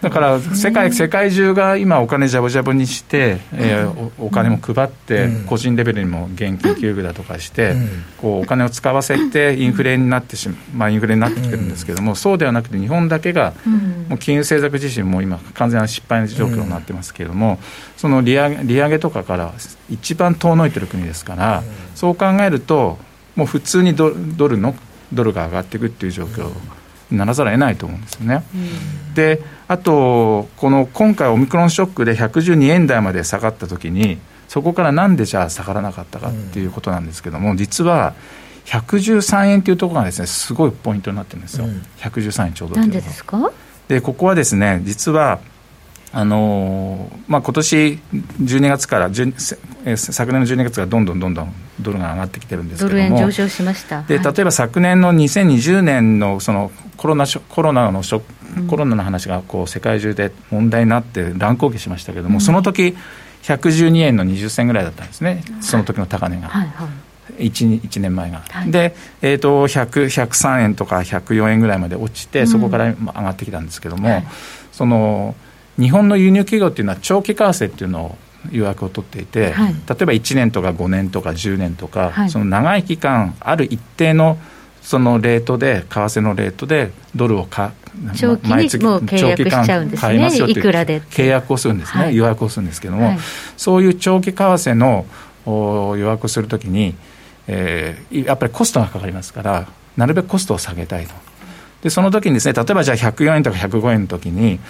だから世界、世界中が今、お金じゃぶじゃぶにして、えー、お金も配って、個人レベルにも現金給付だとかして、こうお金を使わせて、インフレになってしまあ、インフレになってきてるんですけども、そうではなくて、日本だけが、もう金融政策自身も今、完全な失敗の状況になってますけれども、その利上げ利上げとかから一番遠のいてる国ですから、そう考えると、もう普通にドルのドルが上がっていくっていう状況にならざるを得ないと思うんですよね。であと、この今回、オミクロンショックで112円台まで下がったときに、そこからなんでじゃあ下がらなかったかっていうことなんですけども、実は113円というところがですねすごいポイントになってるんですよ、うん、113円ちょうどなんでですか？でここはですね実はあのーまあ今年12月からえ昨年の12月からどんどんどんどんドルが上がってきてるんですけども、ドル円上昇しました。で、例えば昨年の2020年のそのコロナコロナのショコロナの話がこう世界中で問題になって乱高下しましたけれども、うん、その時112円の20銭ぐらいだったんですね、その時の高値が。はいはい。1, 1年前が、はい、で、えーと、100 103円とか104円ぐらいまで落ちて、そこから上がってきたんですけども、はい、その日本の輸入企業っていうのは長期為替っていうのを予約を取っていて、はい、例えば1年とか5年とか10年とか、はい、その長い期間ある一定のそのレートで為替のレートでドルをか長期にもう契約しちゃうんですね。いくらで契約をするんですね、はい、予約をするんですけども、そういう長期為替の予約をするときに、えー、やっぱりコストがかかりますからなるべくコストを下げたいと。でその時にですね例えばじゃあ104円とか105円の時に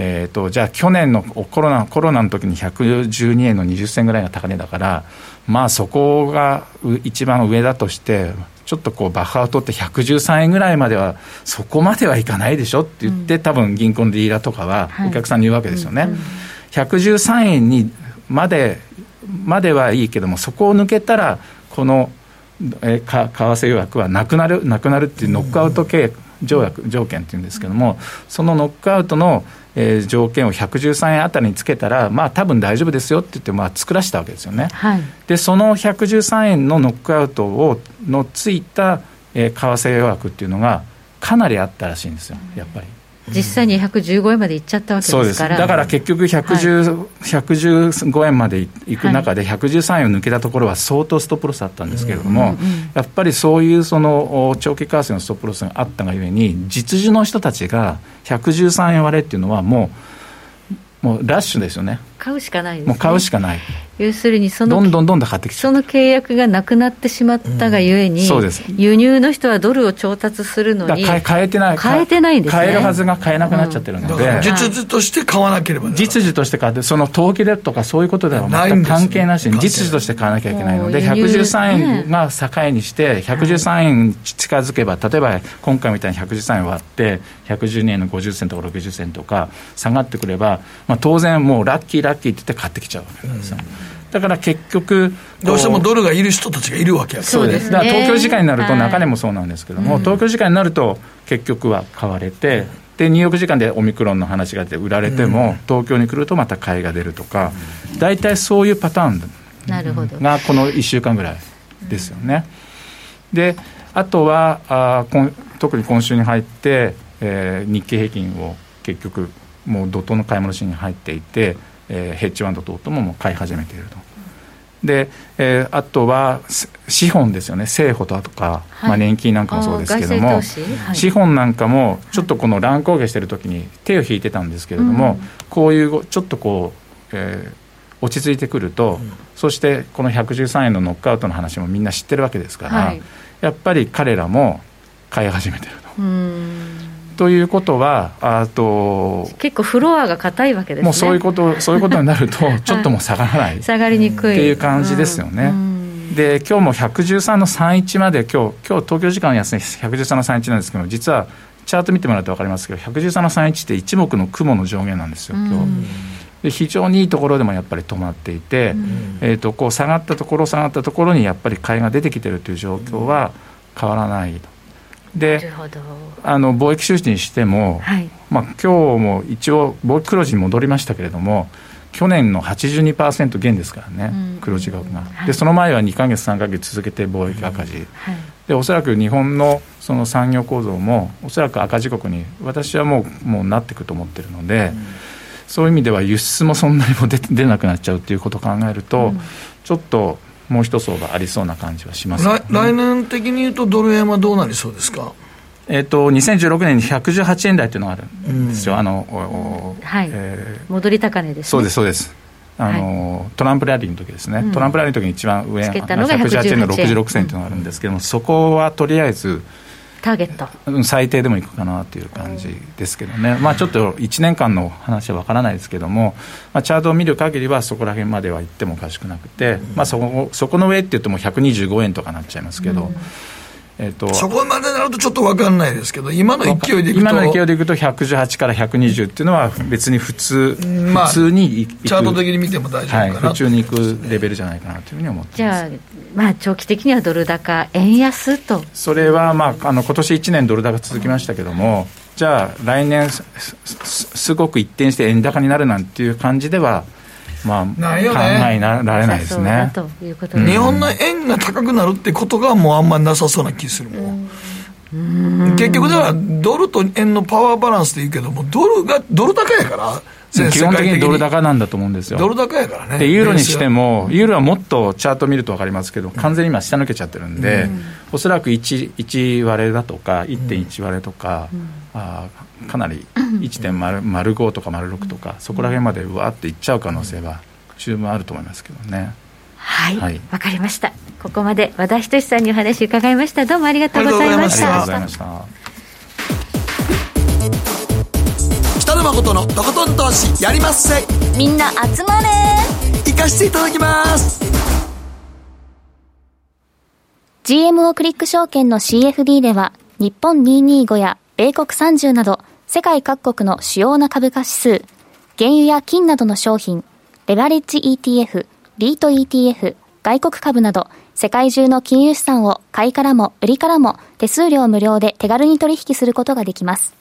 えーと、じゃあ去年のコロナコロナの時に112円の20銭ぐらいが高値だからまあそこが一番上だとしてちょっとこうバッファーを取って113円ぐらいまではそこまではいかないでしょって言って、うん、多分銀行のディーラーとかはお客さんに言うわけですよね。はいうん。うん、113円にまでまではいいけどもそこを抜けたらこのえか為替予約はなくなるなくなるっていうノックアウト系条約条件っていうんですけどもそのノックアウトのえー、条件を113円あたりにつけたら、まあ多分大丈夫ですよって言って、まあ、作らせたわけですよね。はい、で、その113円のノックアウトをのついた、えー、為替予約っていうのが、かなりあったらしいんですよ、やっぱり。実際に115円までいっちゃったわけですから。だから結局110、はい、115円までいく中で、113円を抜けたところは相当ストップロスだったんですけれども、やっぱりそういうその長期為替のストップロスがあったがゆえに、実需の人たちが113円割れっていうのは、もう、もうラッシュですよね。買うしかないです、ね、もう買うしかない。要するにそのどんどんどんどん買ってきその契約がなくなってしまったがゆえに、うん、そうです。輸入の人はドルを調達するのに買えてない買えてないんです、ね、買えるはずが買えなくなっちゃってるので、うん、実需として買わなければ実需として買ってその投機でとかそういうことでは全く関係なしに実需として買わなきゃいけないので113円が境にして113円近づけば例えば今回みたいに113円割って112円の50銭とか60銭とか下がってくれば、まあ、当然もうラッキーラッキーって言って買ってきちゃうわけですよ、うんだから結局、どうしてもドルがいる人たちがいるわけやそうです、だから東京時間になると、中根もそうなんですけども、はい、東京時間になると、結局は買われて、でニューヨーク時間でオミクロンの話が出て、売られても、東京に来るとまた買いが出るとか、大体そういうパターンがこの1週間ぐらいですよね。であとはあ特に今週に入って、えー、日経平均を結局もう怒涛の買い戻しに入っていてえー、ヘッジファンド等々も買い始めていると。で、えー、あとは資本ですよね、政府とか、はい、まあ、年金なんかもそうですけども、はい、資本なんかも、ちょっとこの乱高下してるときに手を引いてたんですけれども、うん、こういうちょっとこう、えー、落ち着いてくると、うん、そしてこの113円のノックアウトの話もみんな知ってるわけですから、はい、やっぱり彼らも買い始めてると。ということはあと結構フロアが硬いわけですね。もうそういうことそういうことになると ちょっともう下がらない、下がりにくい。っていう感じですよね、で今日も113の31まで今日今日東京時間安値113の31なんですけど実はチャート見てもらうと分かりますけど113の31って一目の雲の上限なんですよ今日。で非常にいいところでもやっぱり止まっていて、えー、とこう下がったところ下がったところにやっぱり買いが出てきてるという状況は変わらないと。であの貿易収支にしても、はい、まあ今日も一応貿易黒字に戻りましたけれども去年の82%減ですからね、うん、黒字額が、はい、でその前は2か月3か月続けて貿易赤字、うんはい、でおそらく日本のその産業構造もおそらく赤字国に私はもうもうなっていくと思ってるので、うん、そういう意味では輸出もそんなにも出出なくなっちゃうっていうことを考えると、ちょっともう一層がありそうな感じはします、ね、来年的に言うと、ドル円はどうなりそうですか？えっと、2016年に118円台というのがあるんですよ、うん、あの、はい。えー、戻り高値です、ね、そうです、そうです。あの、はい、トランプラリーの時ですね、うん、トランプラリーの時に一番上、118円の66銭というのがあるんですけども、うん、そこはとりあえず、ターゲット最低でもいくかなという感じですけどね、まあ、ちょっと1年間の話は分からないですけども、まあ、チャートを見る限りはそこら辺までは行ってもおかしくなくて、まあ、そこそこの上って言っても125円とかなっちゃいますけど。うんえーと、そこまでなるとちょっと分かんないですけど、今の勢いでいくと、今の勢いでいくと、118から120っていうのは、別に普通、まあ、普通にチャート的に見ても大丈夫かな、はい、普通にいくレベルじゃないかなというふうに思ってじゃあ、まあ、長期的にはドル高、円安と。それは、まあ、あの今年1年、ドル高続きましたけども、じゃあ、来年す、すごく一転して円高になるなんていう感じでは、まあ、ないよね、考えられないですね。日本の円が高くなるってことがもうあんまりなさそうな気するもん。結局、だからドルと円のパワーバランスでいうけども、ドルが、ドル高やから、基本的にドル高なんだと思うんですよ。ドル高やからね。で、ユーロにしても、ユーロはもっとチャート見ると分かりますけど、完全に今、下抜けちゃってるんで、うん、おそらく 1, 1割れだとか、1.1割れとか、うん、あかなり1.05とか06とか、そこら辺までうわっていっちゃう可能性は、十分あると思いますけどね。はい、わ、はい、かりました。ここまで和田仁さんにお話伺いました。どうもありがとうございました。ありがとうございました。北野誠のとことん投資やりまっせみんな集まれ行かしていただきます GMO クリック証券の CFD では日本225や米国30など世界各国の主要な株価指数原油や金などの商品レバレッジ ETF リート ETF 外国株など世界中の金融資産を買いからも売りからも手数料無料で手軽に取引することができます。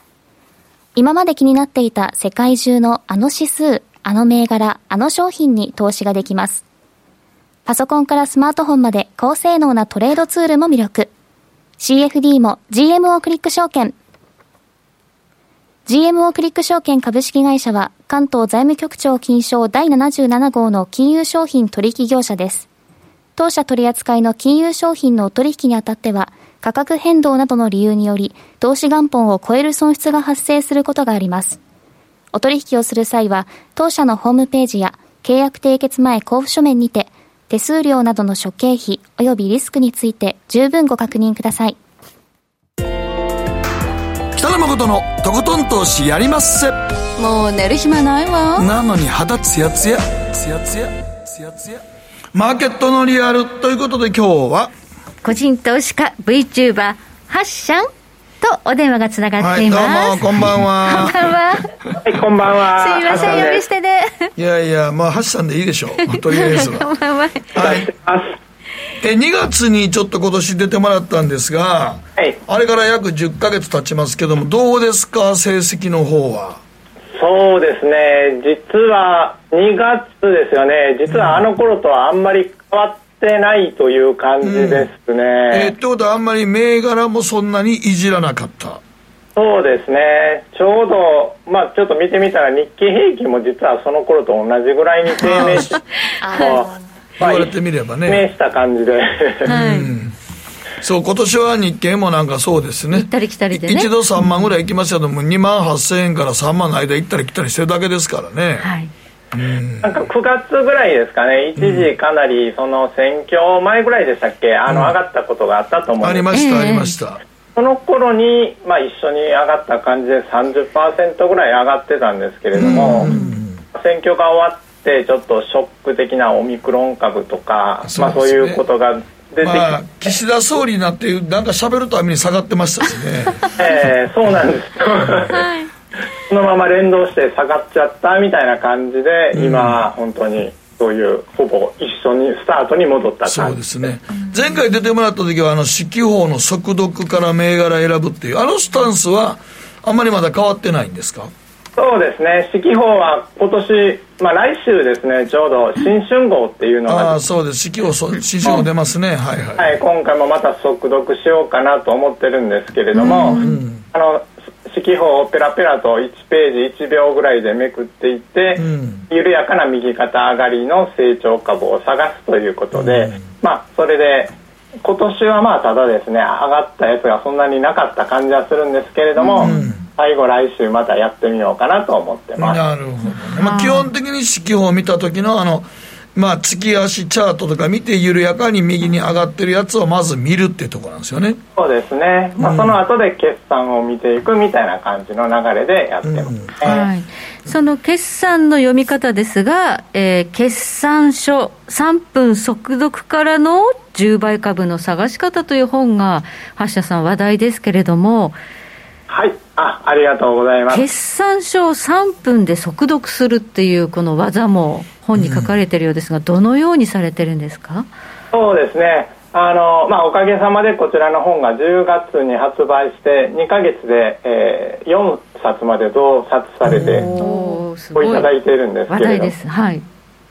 今まで気になっていた世界中のあの指数、あの銘柄、あの商品に投資ができます。パソコンからスマートフォンまで高性能なトレードツールも魅力。CFD も GMO クリック証券。GMO クリック証券株式会社は関東財務局長金賞第77号の金融商品取引業者です。当社取扱いの金融商品のお取引にあたっては、価格変動などの理由により、投資元本を超える損失が発生することがあります。お取引をする際は、当社のホームページや契約締結前交付書面にて、手数料などの諸経費及びリスクについて十分ご確認ください。北野誠のとことん投資やりまっせ。もう寝る暇ないわ。なのに肌ツヤツヤ、ツヤツヤ、ツヤツヤ。マーケットのリアルということで今日は、個人投資家 VTuber ハッシャンとお電話がつながっています、はい、どうもこんばんは。こんばんは。はいこんばんは。すいません呼び捨てで。いやいやまあハッシャンでいいでしょう。とりあえずは。こんばんは。はいえ2月にちょっと今年出てもらったんですが、はい、あれから約10か月経ちますけどもどうですか？成績の方は。そうですね。実は2月ですよね。実はあの頃とはあんまり変わってないという感じですね。うん、えー、ってことはあんまり銘柄もそんなにいじらなかった。そうですね、ちょうど、まあ、ちょっと見てみたら、日経平均も実はその頃と同じぐらいに低迷し言われてみればね。低迷した感じで。はいそう、今年は日経もなんかそうですね。行ったり来たりで、ね、一度3万ぐらい行きましたけども、2万8000円から3万の間行ったり来たりしてるだけですからね。はい。なんか9月ぐらいですかね、一時かなりその選挙前ぐらいでしたっけ、あの上がったことがあったと思うんありました、ありました。その頃にまあ一緒に上がった感じで30%ぐらい上がってたんですけれども、選挙が終わってちょっとショック的なオミクロン株とかそう、ね,、まあ、そういうことが出てきて、まあ、岸田総理になってなんか喋るために下がってましたしね。ええー、そうなんです。はい。そのまま連動して下がっちゃったみたいな感じで、うん、今本当にそういうほぼ一緒にスタートに戻ったそうですね。前回出てもらった時はあの四季報の速読から銘柄選ぶっていうあのスタンスはあんまりまだ変わってないんですか？そうですね、四季報は今年、まあ、来週ですね、ちょうど新春号っていうのが、あそうです、四季報、新春号出ますね、はいはい、はい、今回もまた速読しようかなと思ってるんですけれども、あの四季報をペラペラと1ページ1秒ぐらいでめくっていって、うん、緩やかな右肩上がりの成長株を探すということで、うん、まあ、それで今年はまあただですね上がったやつがそんなになかった感じはするんですけれども、うん。最後来週またやってみようかなと思ってます。なるほど、ね、まあ、基本的に指揮法を見た時のあのまあ、月足チャートとか見て緩やかに右に上がってるやつをまず見るっていうところなんですよね。そうですね、まあ、その後で決算を見ていくみたいな感じの流れでやってます、ね。うん。はい、その決算の読み方ですが、えー、決算書3分速読からの10倍株の探し方という本が橋田さん話題ですけれどもはい。あありがとうございます。決算書を3分で速読するっていうこの技も本に書かれてるようですが、うん、どのようにされてるんですか？そうですねあの、まあ、おかげさまでこちらの本が10月に発売して2か月で、えー、4冊まで増刷されておい。ただいているんですけれども、はい、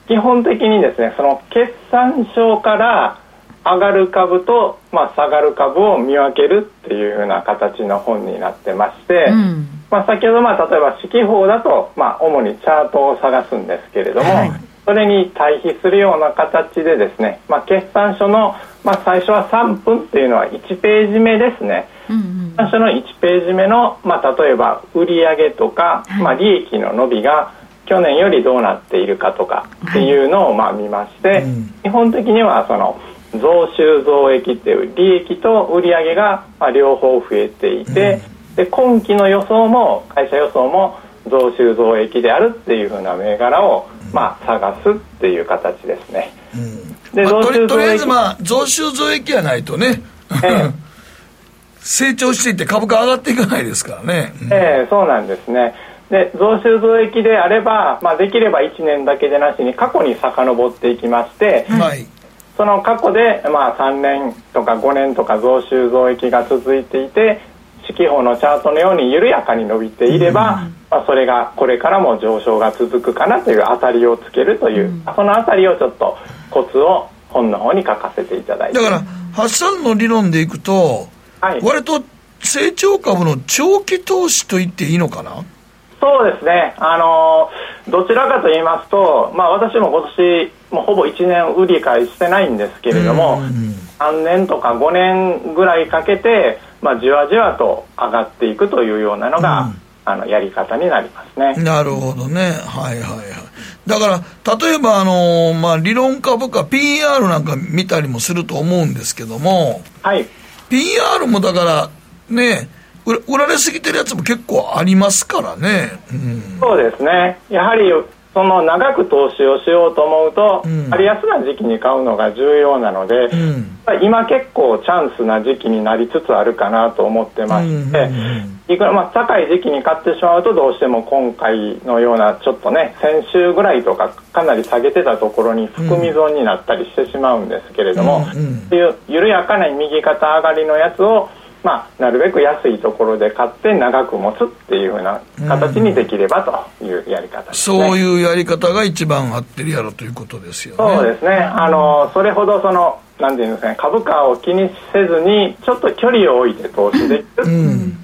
基本的にですねその決算書から上がる株と、まあ、下がる株を見分けるっていうふうな形の本になってまして、うん、まあ、先ほど、まあ、例えば四季報だと、まあ、主にチャートを探すんですけれども、はい、それに対比するような形でですね、まあ、決算書の、まあ、最初は3分っていうのは1ページ目ですね、うんうん、決算書の1ページ目の、まあ、例えば売上とか、はい、まあ、利益の伸びが去年よりどうなっているかとかっていうのをまあ見まして、はいうん、基本的にはその増収増益っていう利益と売上が両方増えていて、うん、で今期の予想も会社予想も増収増益であるっていうふうな銘柄を、まあ、探すっていう形ですね、うん、で、まあ、ととりあえずまあ増収増益がないとね、ええ、成長していって株価上がっていかないですからね、うん、ええそうなんですね。で増収増益であれば、まあ、できれば1年だけでなしに過去に遡っていきまして、はい、その過去で、まあ、3年とか5年とか増収増益が続いていて四季報のチャートのように緩やかに伸びていれば、うん、まあ、それがこれからも上昇が続くかなという当たりをつけるという、うん、その当たりをちょっとコツを本の方に書かせていただいて。だから発散の理論でいくと、はい、割と成長株の長期投資と言っていいのかな？そうですね、あのどちらかと言いますと、まあ、私も今年もうほぼ1年売り買いしてないんですけれども、3年とか5年ぐらいかけて、まあ、じわじわと上がっていくというようなのが、うん、あのやり方になりますね。なるほどね、はいはいはい。だから、例えば、あのまあ、理論株価、PR なんか見たりもすると思うんですけども、はい、PR もだから、ね、売られすぎてるやつも結構ありますからね、うん、そうですね、やはりその長く投資をしようと思うと、うん、割安な時期に買うのが重要なので、うん、今結構チャンスな時期になりつつあるかなと思ってまして、いくらまあ高い時期に買ってしまうとどうしても今回のようなちょっとね先週ぐらいとかかなり下げてたところに含み損になったりしてしまうんですけれども、うん、いう緩やかな右肩上がりのやつをまあ、なるべく安いところで買って長く持つっていうふうな形にできればというやり方、ね、そういうやり方が一番合ってるやろということですよね。そうですね。あの、それほどその、なんていうんですかね、株価を気にせずに、ちょっと距離を置いて投資できる、うん、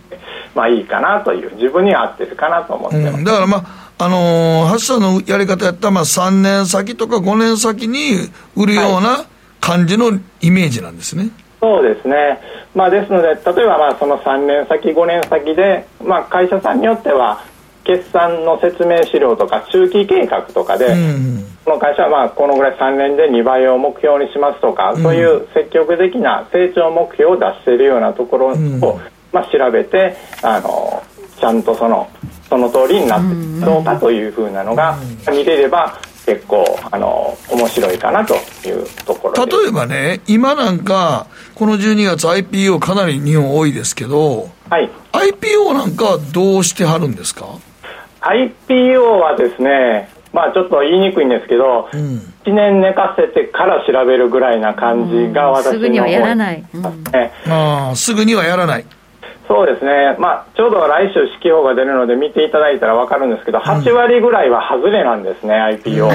まあいいかなという、自分に合ってるかなと思ってます。うん、だからまあ、あのー、橋さんのやり方やったら、まあ3年先とか5年先に売るような感じのイメージなんですね。はいそうですね、まあ、ですので、例えばまあその3年先、5年先で、まあ、会社さんによっては、決算の説明資料とか中期計画とかで、うん、この会社はまあこのぐらい3年で2倍を目標にしますとか、うん、そういう積極的な成長目標を出しているようなところをまあ、調べてあのちゃんとそのその通りになってるかどうかというふうなのが見れれば結構あの面白いかなというところ例えばね今なんかこの12月 IPO かなり日本多いですけど、はい、IPO なんかはどうしてはるんですか？IPO はですねまあちょっと言いにくいんですけど、うん、1年寝かせてから調べるぐらいな感じが私の、うん、すぐにはやらない、うん、あすぐにはやらないそうですね、まあ、ちょうど来週、指揮法が出るので見ていただいたら分かるんですけど、8割ぐらいは外れなんですね、IPO。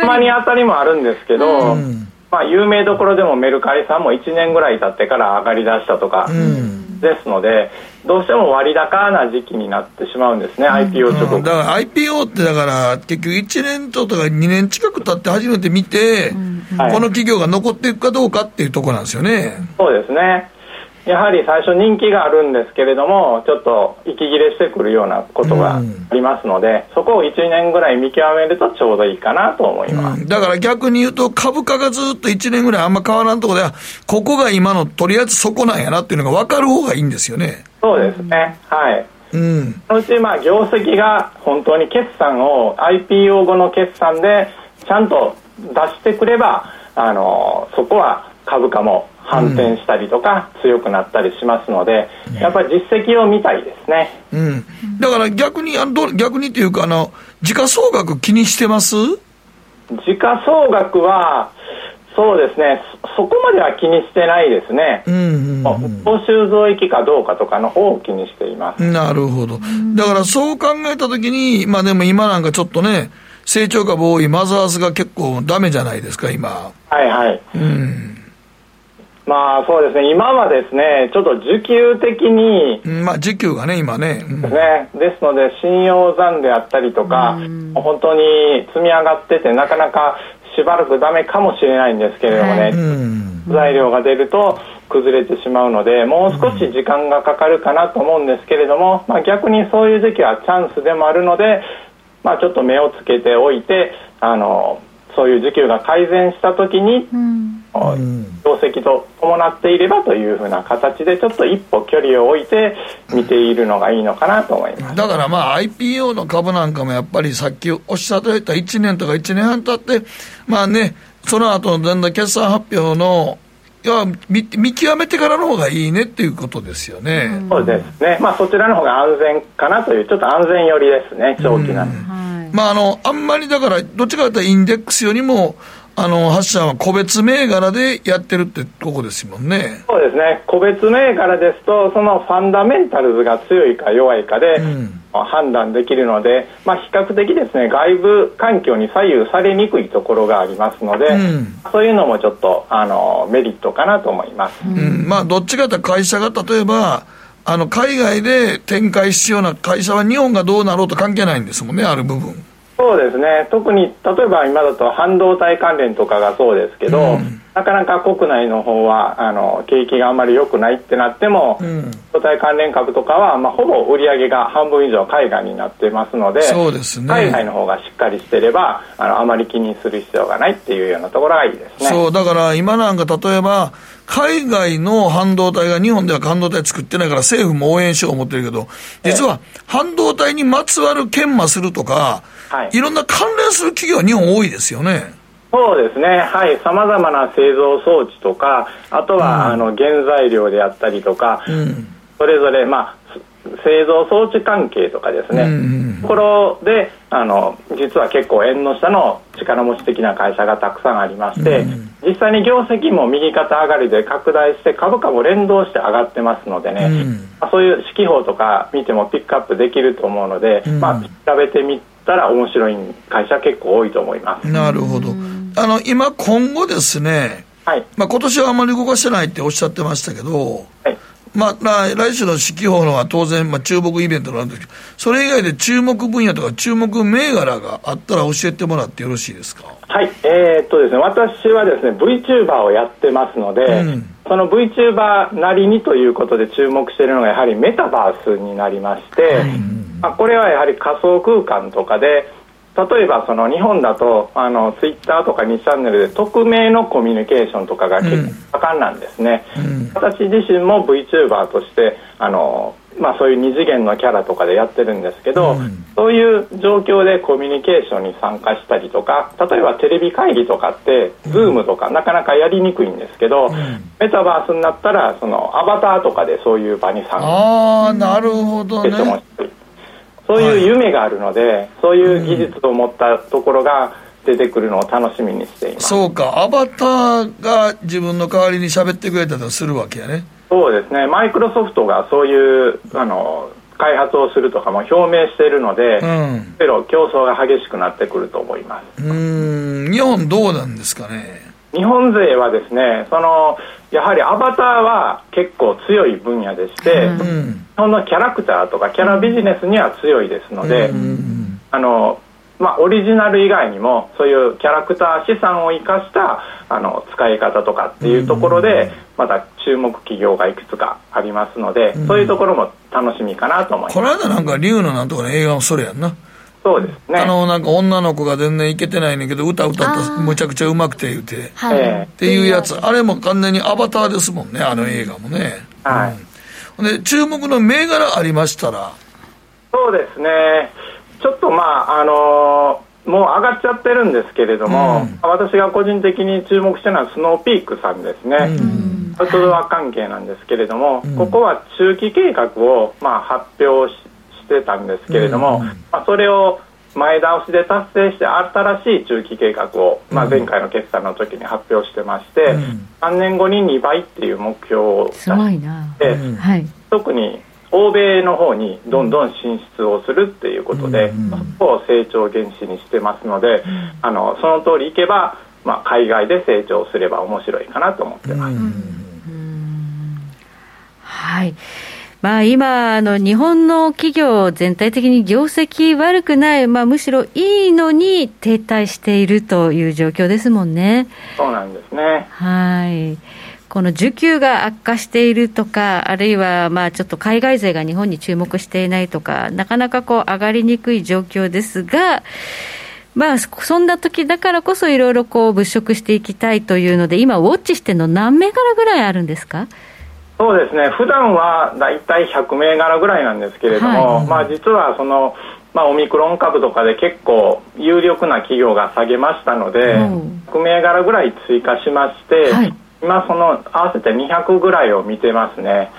たまに当たりもあるんですけど、まあ、有名どころでもメルカリさんも1年ぐらい経ってから上がりだしたとかですので、どうしても割高な時期になってしまうんですね、IPO 直後。だから IPO ってだから、結局1年とか2年近く経って初めて見て、この企業が残っていくかどうかっていうところなんですよね。そうですねやはり最初人気があるんですけれどもちょっと息切れしてくるようなことがありますので、うん、そこを1年ぐらい見極めるとちょうどいいかなと思います、うん、だから逆に言うと株価がずっと1年ぐらいあんま変わらんところではここが今のとりあえずそこなんやなっていうのが分かる方がいいんですよね。そうですね。はい。うん、そのうちまあ業績が本当に決算を IPO 後の決算でちゃんと出してくればあのそこは株価も反転したりとか、強くなったりしますので、やっぱり実績を見たいですね。うん、だから逆にあの、逆にっていうかあの、時価総額気にしてます？時価総額は、そうですね。そ、こまでは気にしてないですね、うんうんうん、報酬増益かどうかとかの方を気にしています。なるほど、だからそう考えたときに、まあでも今なんかちょっとね、成長株多いマザーズが結構だめじゃないですか、今。はいはい。うんまあそうですね、今はですね、ちょっと需給的に、まあ需給がね、今ね。うん、ですね。ですので、信用残であったりとか、本当に積み上がってて、なかなかしばらくダメかもしれないんですけれどもね、材料が出ると崩れてしまうので、もう少し時間がかかるかなと思うんですけれども、まあ、逆にそういう時期はチャンスでもあるので、まあ、ちょっと目をつけておいて、あのそういう需給が改善したときに、うん業績と伴っていればというふうな形でちょっと一歩距離を置いて見ているのがいいのかなと思います。だからまあ IPO の株なんかもやっぱりさっきおっしゃっていた1年とか1年半経ってまあねその後の全然決算発表のいや見見極めてからの方がいいねっていうことですよね、うん、そうですね、まあ、そちらの方が安全かなという、ちょっと安全寄りですね、長期な、うん、まあ、あのあんまりだから、どっちかというとインデックスよりも、あの、発社は個別銘柄でやってるってとこですもんね。そうですね。個別銘柄ですと、そのファンダメンタルズが強いか弱いかで、うん、判断できるので、まあ、比較的ですね、外部環境に左右されにくいところがありますので、うん、そういうのもちょっと、あの、メリットかなと思います。うん、まあ、どっちかというと会社が例えば、あの、海外で展開必要な会社は日本がどうなろうと関係ないんですもんね、ある部分。そうですね。特に例えば今だと半導体関連とかがそうですけど、うん、なかなか国内の方はあの景気があんまり良くないってなっても、うん、半導体関連株とかは、まあ、ほぼ売り上げが半分以上海外になってますのでそうですね、海外の方がしっかりしてればあのあまり気にする必要がないっていうようなところがいいですね。そうだから今なんか例えば海外の半導体が日本では半導体作ってないから政府も応援しよう思ってるけど、実は半導体にまつわる研磨するとか、はい、いろんな関連する企業は日本多いですよね。そうですね、はい、さまざまな製造装置とか、あとは、うん、あの原材料であったりとか、うん、それぞれ、まあ、製造装置関係とかですね、うん、ところであの実は結構縁の下の力持ち的な会社がたくさんありまして、うん、実際に業績も右肩上がりで拡大して株価も連動して上がってますのでね、うん、まあ、そういう指揮法とか見てもピックアップできると思うので、まあ、調べてみたら面白い会社結構多いと思います。なるほど。あの今今後ですね、はい。まあ、今年はあまり動かしてないっておっしゃってましたけど、はい。まあ、来週の四季報のは当然、まあ、注目イベントなんですけど、それ以外で注目分野とか注目銘柄があったら教えてもらってよろしいですか？はい、えー、っとですね、私はですね、VTuber をやってますので、うん、その VTuber なりにということで注目しているのがやはりメタバースになりまして、はい、まあ、これはやはり仮想空間とかで、例えばその日本だとあのツイッターとか2チャンネルで匿名のコミュニケーションとかが結構盛んなんですね、うん、私自身も VTuber としてあのまあ、そういう二次元のキャラとかでやってるんですけど、うん、そういう状況でコミュニケーションに参加したりとか例えばテレビ会議とかって Zoom とかなかなかやりにくいんですけど、うん、メタバースになったらそのアバターとかでそういう場に参加ああなるほどねそういう夢があるので、はい、そういう技術を持ったところが出てくるのを楽しみにしています、そうか。アバターが自分の代わりに喋ってくれたりするわけやね。そうですね。マイクロソフトがそういうあの開発をするとかも表明しているので、うん、競争が激しくなってくると思います。うん。日本どうなんですかね。日本勢はですねそのやはりアバターは結構強い分野でして、うん、日本のキャラクターとかキャラビジネスには強いですので、うん、あのまあ、オリジナル以外にもそういうキャラクター資産を生かしたあの使い方とかっていうところでまた注目企業がいくつかありますので、そういうところも楽しみかなと思います。この間なんか龍のなんとかの映画もそれやんなそうですね。あのなんか女の子が全然いけてないねんけど歌歌ったむちゃくちゃうまくて言うて、はい、っていうやつ。あれも完全にアバターですもんねあの映画もね。はい、うん、で注目の銘柄ありましたら？そうですね。ちょっとまああのー、もう上がっちゃってるんですけれども、うん、私が個人的に注目してるのはスノーピークさんですね、うん、アウトドア関係なんですけれども、うん、ここは中期計画をまあ発表してたんですけれども、まあ、それを前倒しで達成して新しい中期計画を、まあ、前回の決算の時に発表してまして、うん、3年後に2倍っていう目標を出して、はい、特に欧米の方にどんどん進出をするっていうことで、うん、そこを成長原資にしてますので、うん、あのその通りいけば、まあ、海外で成長すれば面白いかなと思ってます。はいまあ、今あの、日本の企業、全体的に業績悪くない、まあ、むしろいいのに停滞しているという状況ですもんね。そうなんですね。はい。この需給が悪化しているとか、あるいはまあちょっと海外勢が日本に注目していないとか、なかなかこう上がりにくい状況ですが、まあ、そんな時だからこそ、いろいろこう物色していきたいというので、今、ウォッチしての何銘柄ぐらいあるんですか？そうですね、普段は大体100銘柄ぐらいなんですけれども、はい、まあ、実はその、まあ、オミクロン株とかで結構有力な企業が下げましたので、うん、100銘柄ぐらい追加しまして、はい。今その合わせて200ぐらいを見てますね、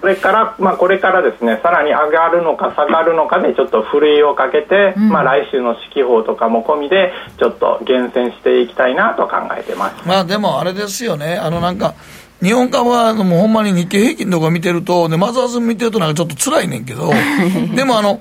それから、まあ、これからですねさらに上がるのか下がるのかでちょっとふるいをかけて、うん、まあ、来週の四季報とかも込みでちょっと厳選していきたいなと考えてます。まあでもあれですよね。あのなんか日本株はもうほんまに日経平均とか見てると、でマザーズ見てるとなんかちょっと辛いねんけど、でもあの、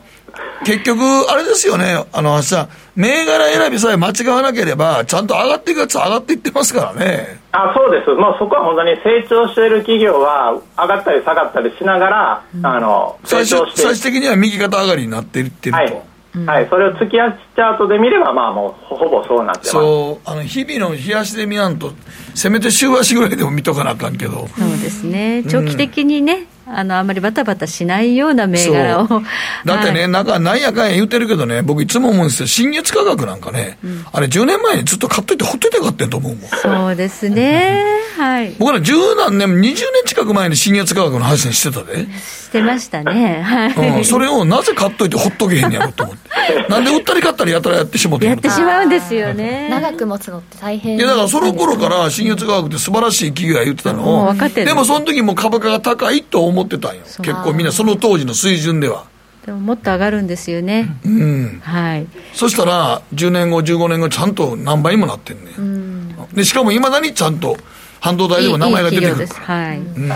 結局、あれですよね、あの、さ、銘柄選びさえ間違わなければ、ちゃんと上がっていくやつ上がっていってますからね。あそうです、もうそこは本当に成長している企業は、上がったり下がったりしながら、うん、あの最終最終的には右肩上がりになっていってると。はいはい、それを月足チャートで見れば、まあ、もうほぼそうなってます。そうあの日々の日足で見なんと、せめて週足ぐらいでも見とかなあかんけど、そうですね、長期的にね、あのあんまりバタバタしないような銘柄を。だってね、はい、なんかなんやかんや言ってるけどね僕いつも思うんですよ。新月価格なんかね、うん、あれ10年前にずっと買っといてほっといて買ってんと思うもん。そうですね。はい。僕ら十何年20年近く前に新月価格の配信してたで。してましたね。はい、うん、それをなぜ買っといてほっとけへんやろと思って。なんで売ったり買ったりやたらやってしもてやってしまうんですよね。長く持つのって大変。いやだからその頃から新月価格って素晴らしい企業が言ってたのを。でもその時も株価が高いと思ってたんよ結構みんなその当時の水準では。でももっと上がるんですよね。うん。はい。そしたら10年後15年後ちゃんと何倍にもなってんね、うん、でしかもいまだにちゃんと半導体でも名前が出てくる。はい、うん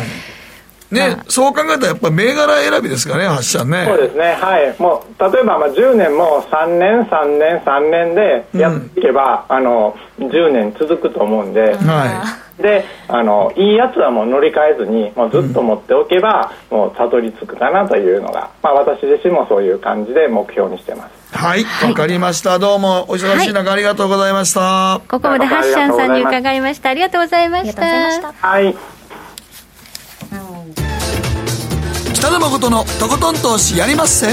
ね、そう考えたらやっぱり銘柄選びですかね、発射ね。そうですね、はい、もう例えばまあ10年も3年、3年、3年でやっていけば、うん、あの10年続くと思うんで。はい。であのいいやつはもう乗り換えずにもうずっと持っておけば、うん、もうたどり着くかなというのが、まあ、私自身もそういう感じで目標にしてます。はい。わ、はい、かりました。どうもお忙しい中、ありがとうございました、ここまでハッシャンさんに伺いました。ありがとうございました。はい北野誠のとことん投資やりまっせ。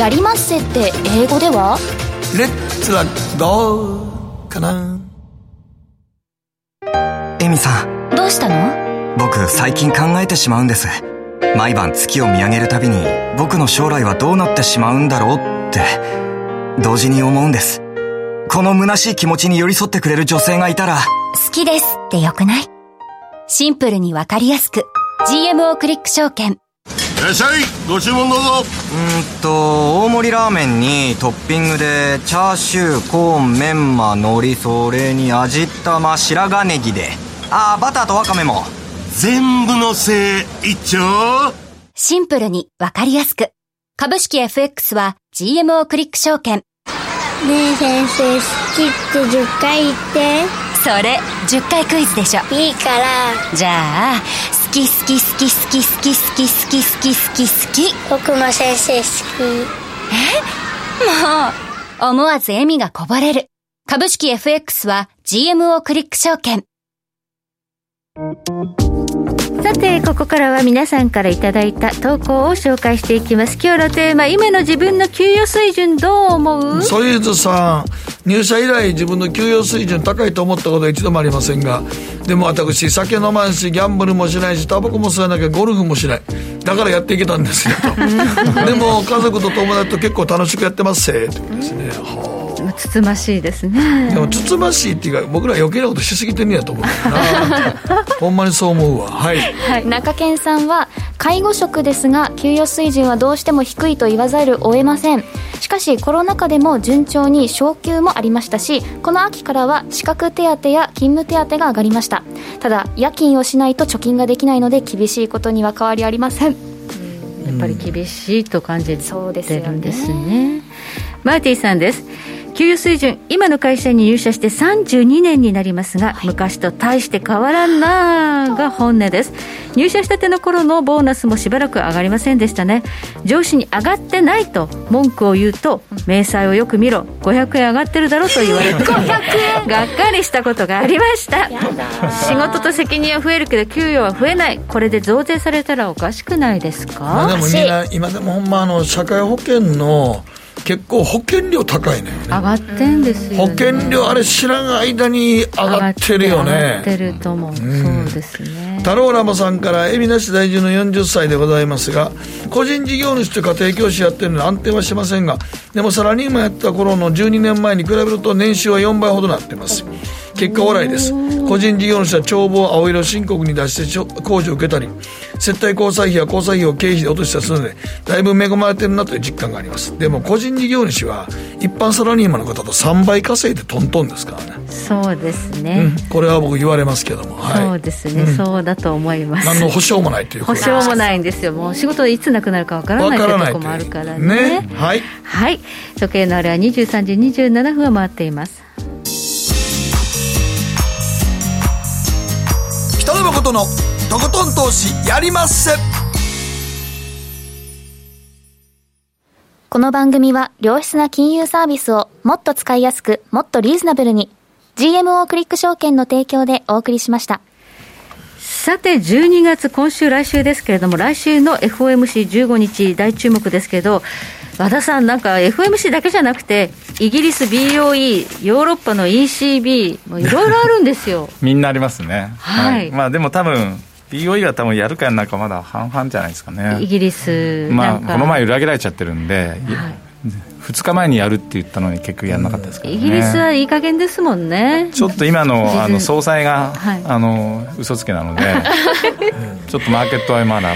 やりまっせって英語では？レッツはどうかな。エミさん。どううしたの？僕最近考えてしまうんです。毎晩月を見上げるたびに僕の将来はどうなってしまうんだろうって同時に思うんです。この虚しい気持ちに寄り添ってくれる女性がいたら好きですってよくない？シンプルにわかりやすく。GMO クリック証券いらっしゃい。ご注文どうぞ。うんと大盛りラーメンにトッピングでチャーシューコーンメンマ海苔それに味玉白髪ネギで。ああバターとワカメも。全部のせい一丁。シンプルにわかりやすく。株式 FX は GMO クリック証券。ねえ先生好きって10回言って。それ10回クイズでしょ。いいから。じゃあ好き好き好き好き好き好き好き好き好き好き僕も先生好もう思わず笑みがこぼれる。株式 FX は GMO クリック証券。さてここからは皆さんからいただいた投稿を紹介していきます。今日のテーマ今の自分の給与水準どう思う？ソユーズさん入社以来自分の給与水準高いと思ったことは一度もありませんがでも私酒飲まんしギャンブルもしないしタバコも吸わなきゃゴルフもしない。だからやっていけたんですよと。でも家族と友達と結構楽しくやってますせってことですね。はあつつましいですね。でもつつましいっていうか僕ら余計なことしすぎてんねやと思うな。ほんまにそう思うわ。はい、はい、中堅さんは介護職ですが給与水準はどうしても低いと言わざるを得ません。しかしコロナ禍でも順調に昇給もありましたしこの秋からは資格手当や勤務手当が上がりました。ただ夜勤をしないと貯金ができないので厳しいことには変わりありません。やっぱり厳しいと感じてるんですね,、マーティさんです給与水準今の会社に入社して32年になりますが、はい、昔と大して変わらんなが本音です。入社したての頃のボーナスもしばらく上がりませんでしたね。上司に上がってないと文句を言うと明細をよく見ろ。500円上がってるだろと言われてがっかりしたことがありました。仕事と責任は増えるけど給与は増えない。これで増税されたらおかしくないですか、まあ、でもみんな今でもほんまあの社会保険の結構保険料高いのよね。上がってんですよ、ね、保険料あれ知らん間に上がってるよね。上がってると思う、うん、そうですね。太郎ラモさんから海老名市在住の40歳でございますが個人事業主と家庭教師やってるので安定はしませんがでもサラリーマンやった頃の12年前に比べると年収は4倍ほどなってます。結果笑いです。個人事業主は帳簿を青色申告に出して控除を受けたり接待交際費や交際費を経費で落としたりするのでだいぶ恵まれてるなという実感があります。でも個人事業主は一般サラリーマンの方と3倍稼いでトントンですからね。そうですね、うん、これは僕言われますけども、はい、そうですね、うん、そうだと思います。何の保証もないという保証もないんですよ。もう仕事いつなくなるかわからないというとこもあるからね。ね。はい、はい、時計のあれは23時27分を回っています。北野誠のとことん投資やりまっせ。この番組は良質な金融サービスをもっと使いやすくもっとリーズナブルに GMO クリック証券の提供でお送りしました。さて12月今週来週ですけれども来週の FOMC15 日大注目ですけど和田さん、なんか FMC だけじゃなくて、イギリス BOE、ヨーロッパの ECB、いろいろあるんですよ。みんなありますね、はい、はい、まあ、でも多分 BOE は多分やるかやらないかまだ半々じゃないですかね。イギリスまあ、この前裏切られちゃってるんで、はい、2日前にやるって言ったのに結局やらなかったですから、ね、イギリスはいい加減ですもんね。ちょっと今のあの総裁が、はい、あの嘘つけなので ちょっとマーケットはまだ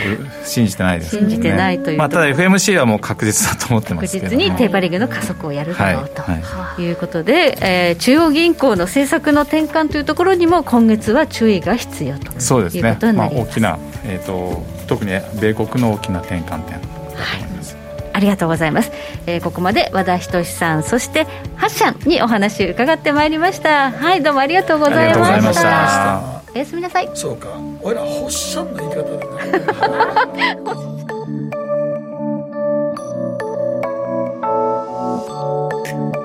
信じてないです、ね、信じてないという、まあ、ただ FMC はもう確実だと思ってますけど確実にテーパリングの加速をやるだろうと、はい、い。うことで、えー、中央銀行の政策の転換というところにも今月は注意が必要と。そうですね。まあ、大きな、えーと、特に米国の大きな転換点だと思います、はいありがとうございます、えー、ここまで和田仁さんそしてハッシャンにお話伺ってまいりました。はいどうもありがとうございました。おやすみなさい。そうか。俺らホッシャンの言い方だな。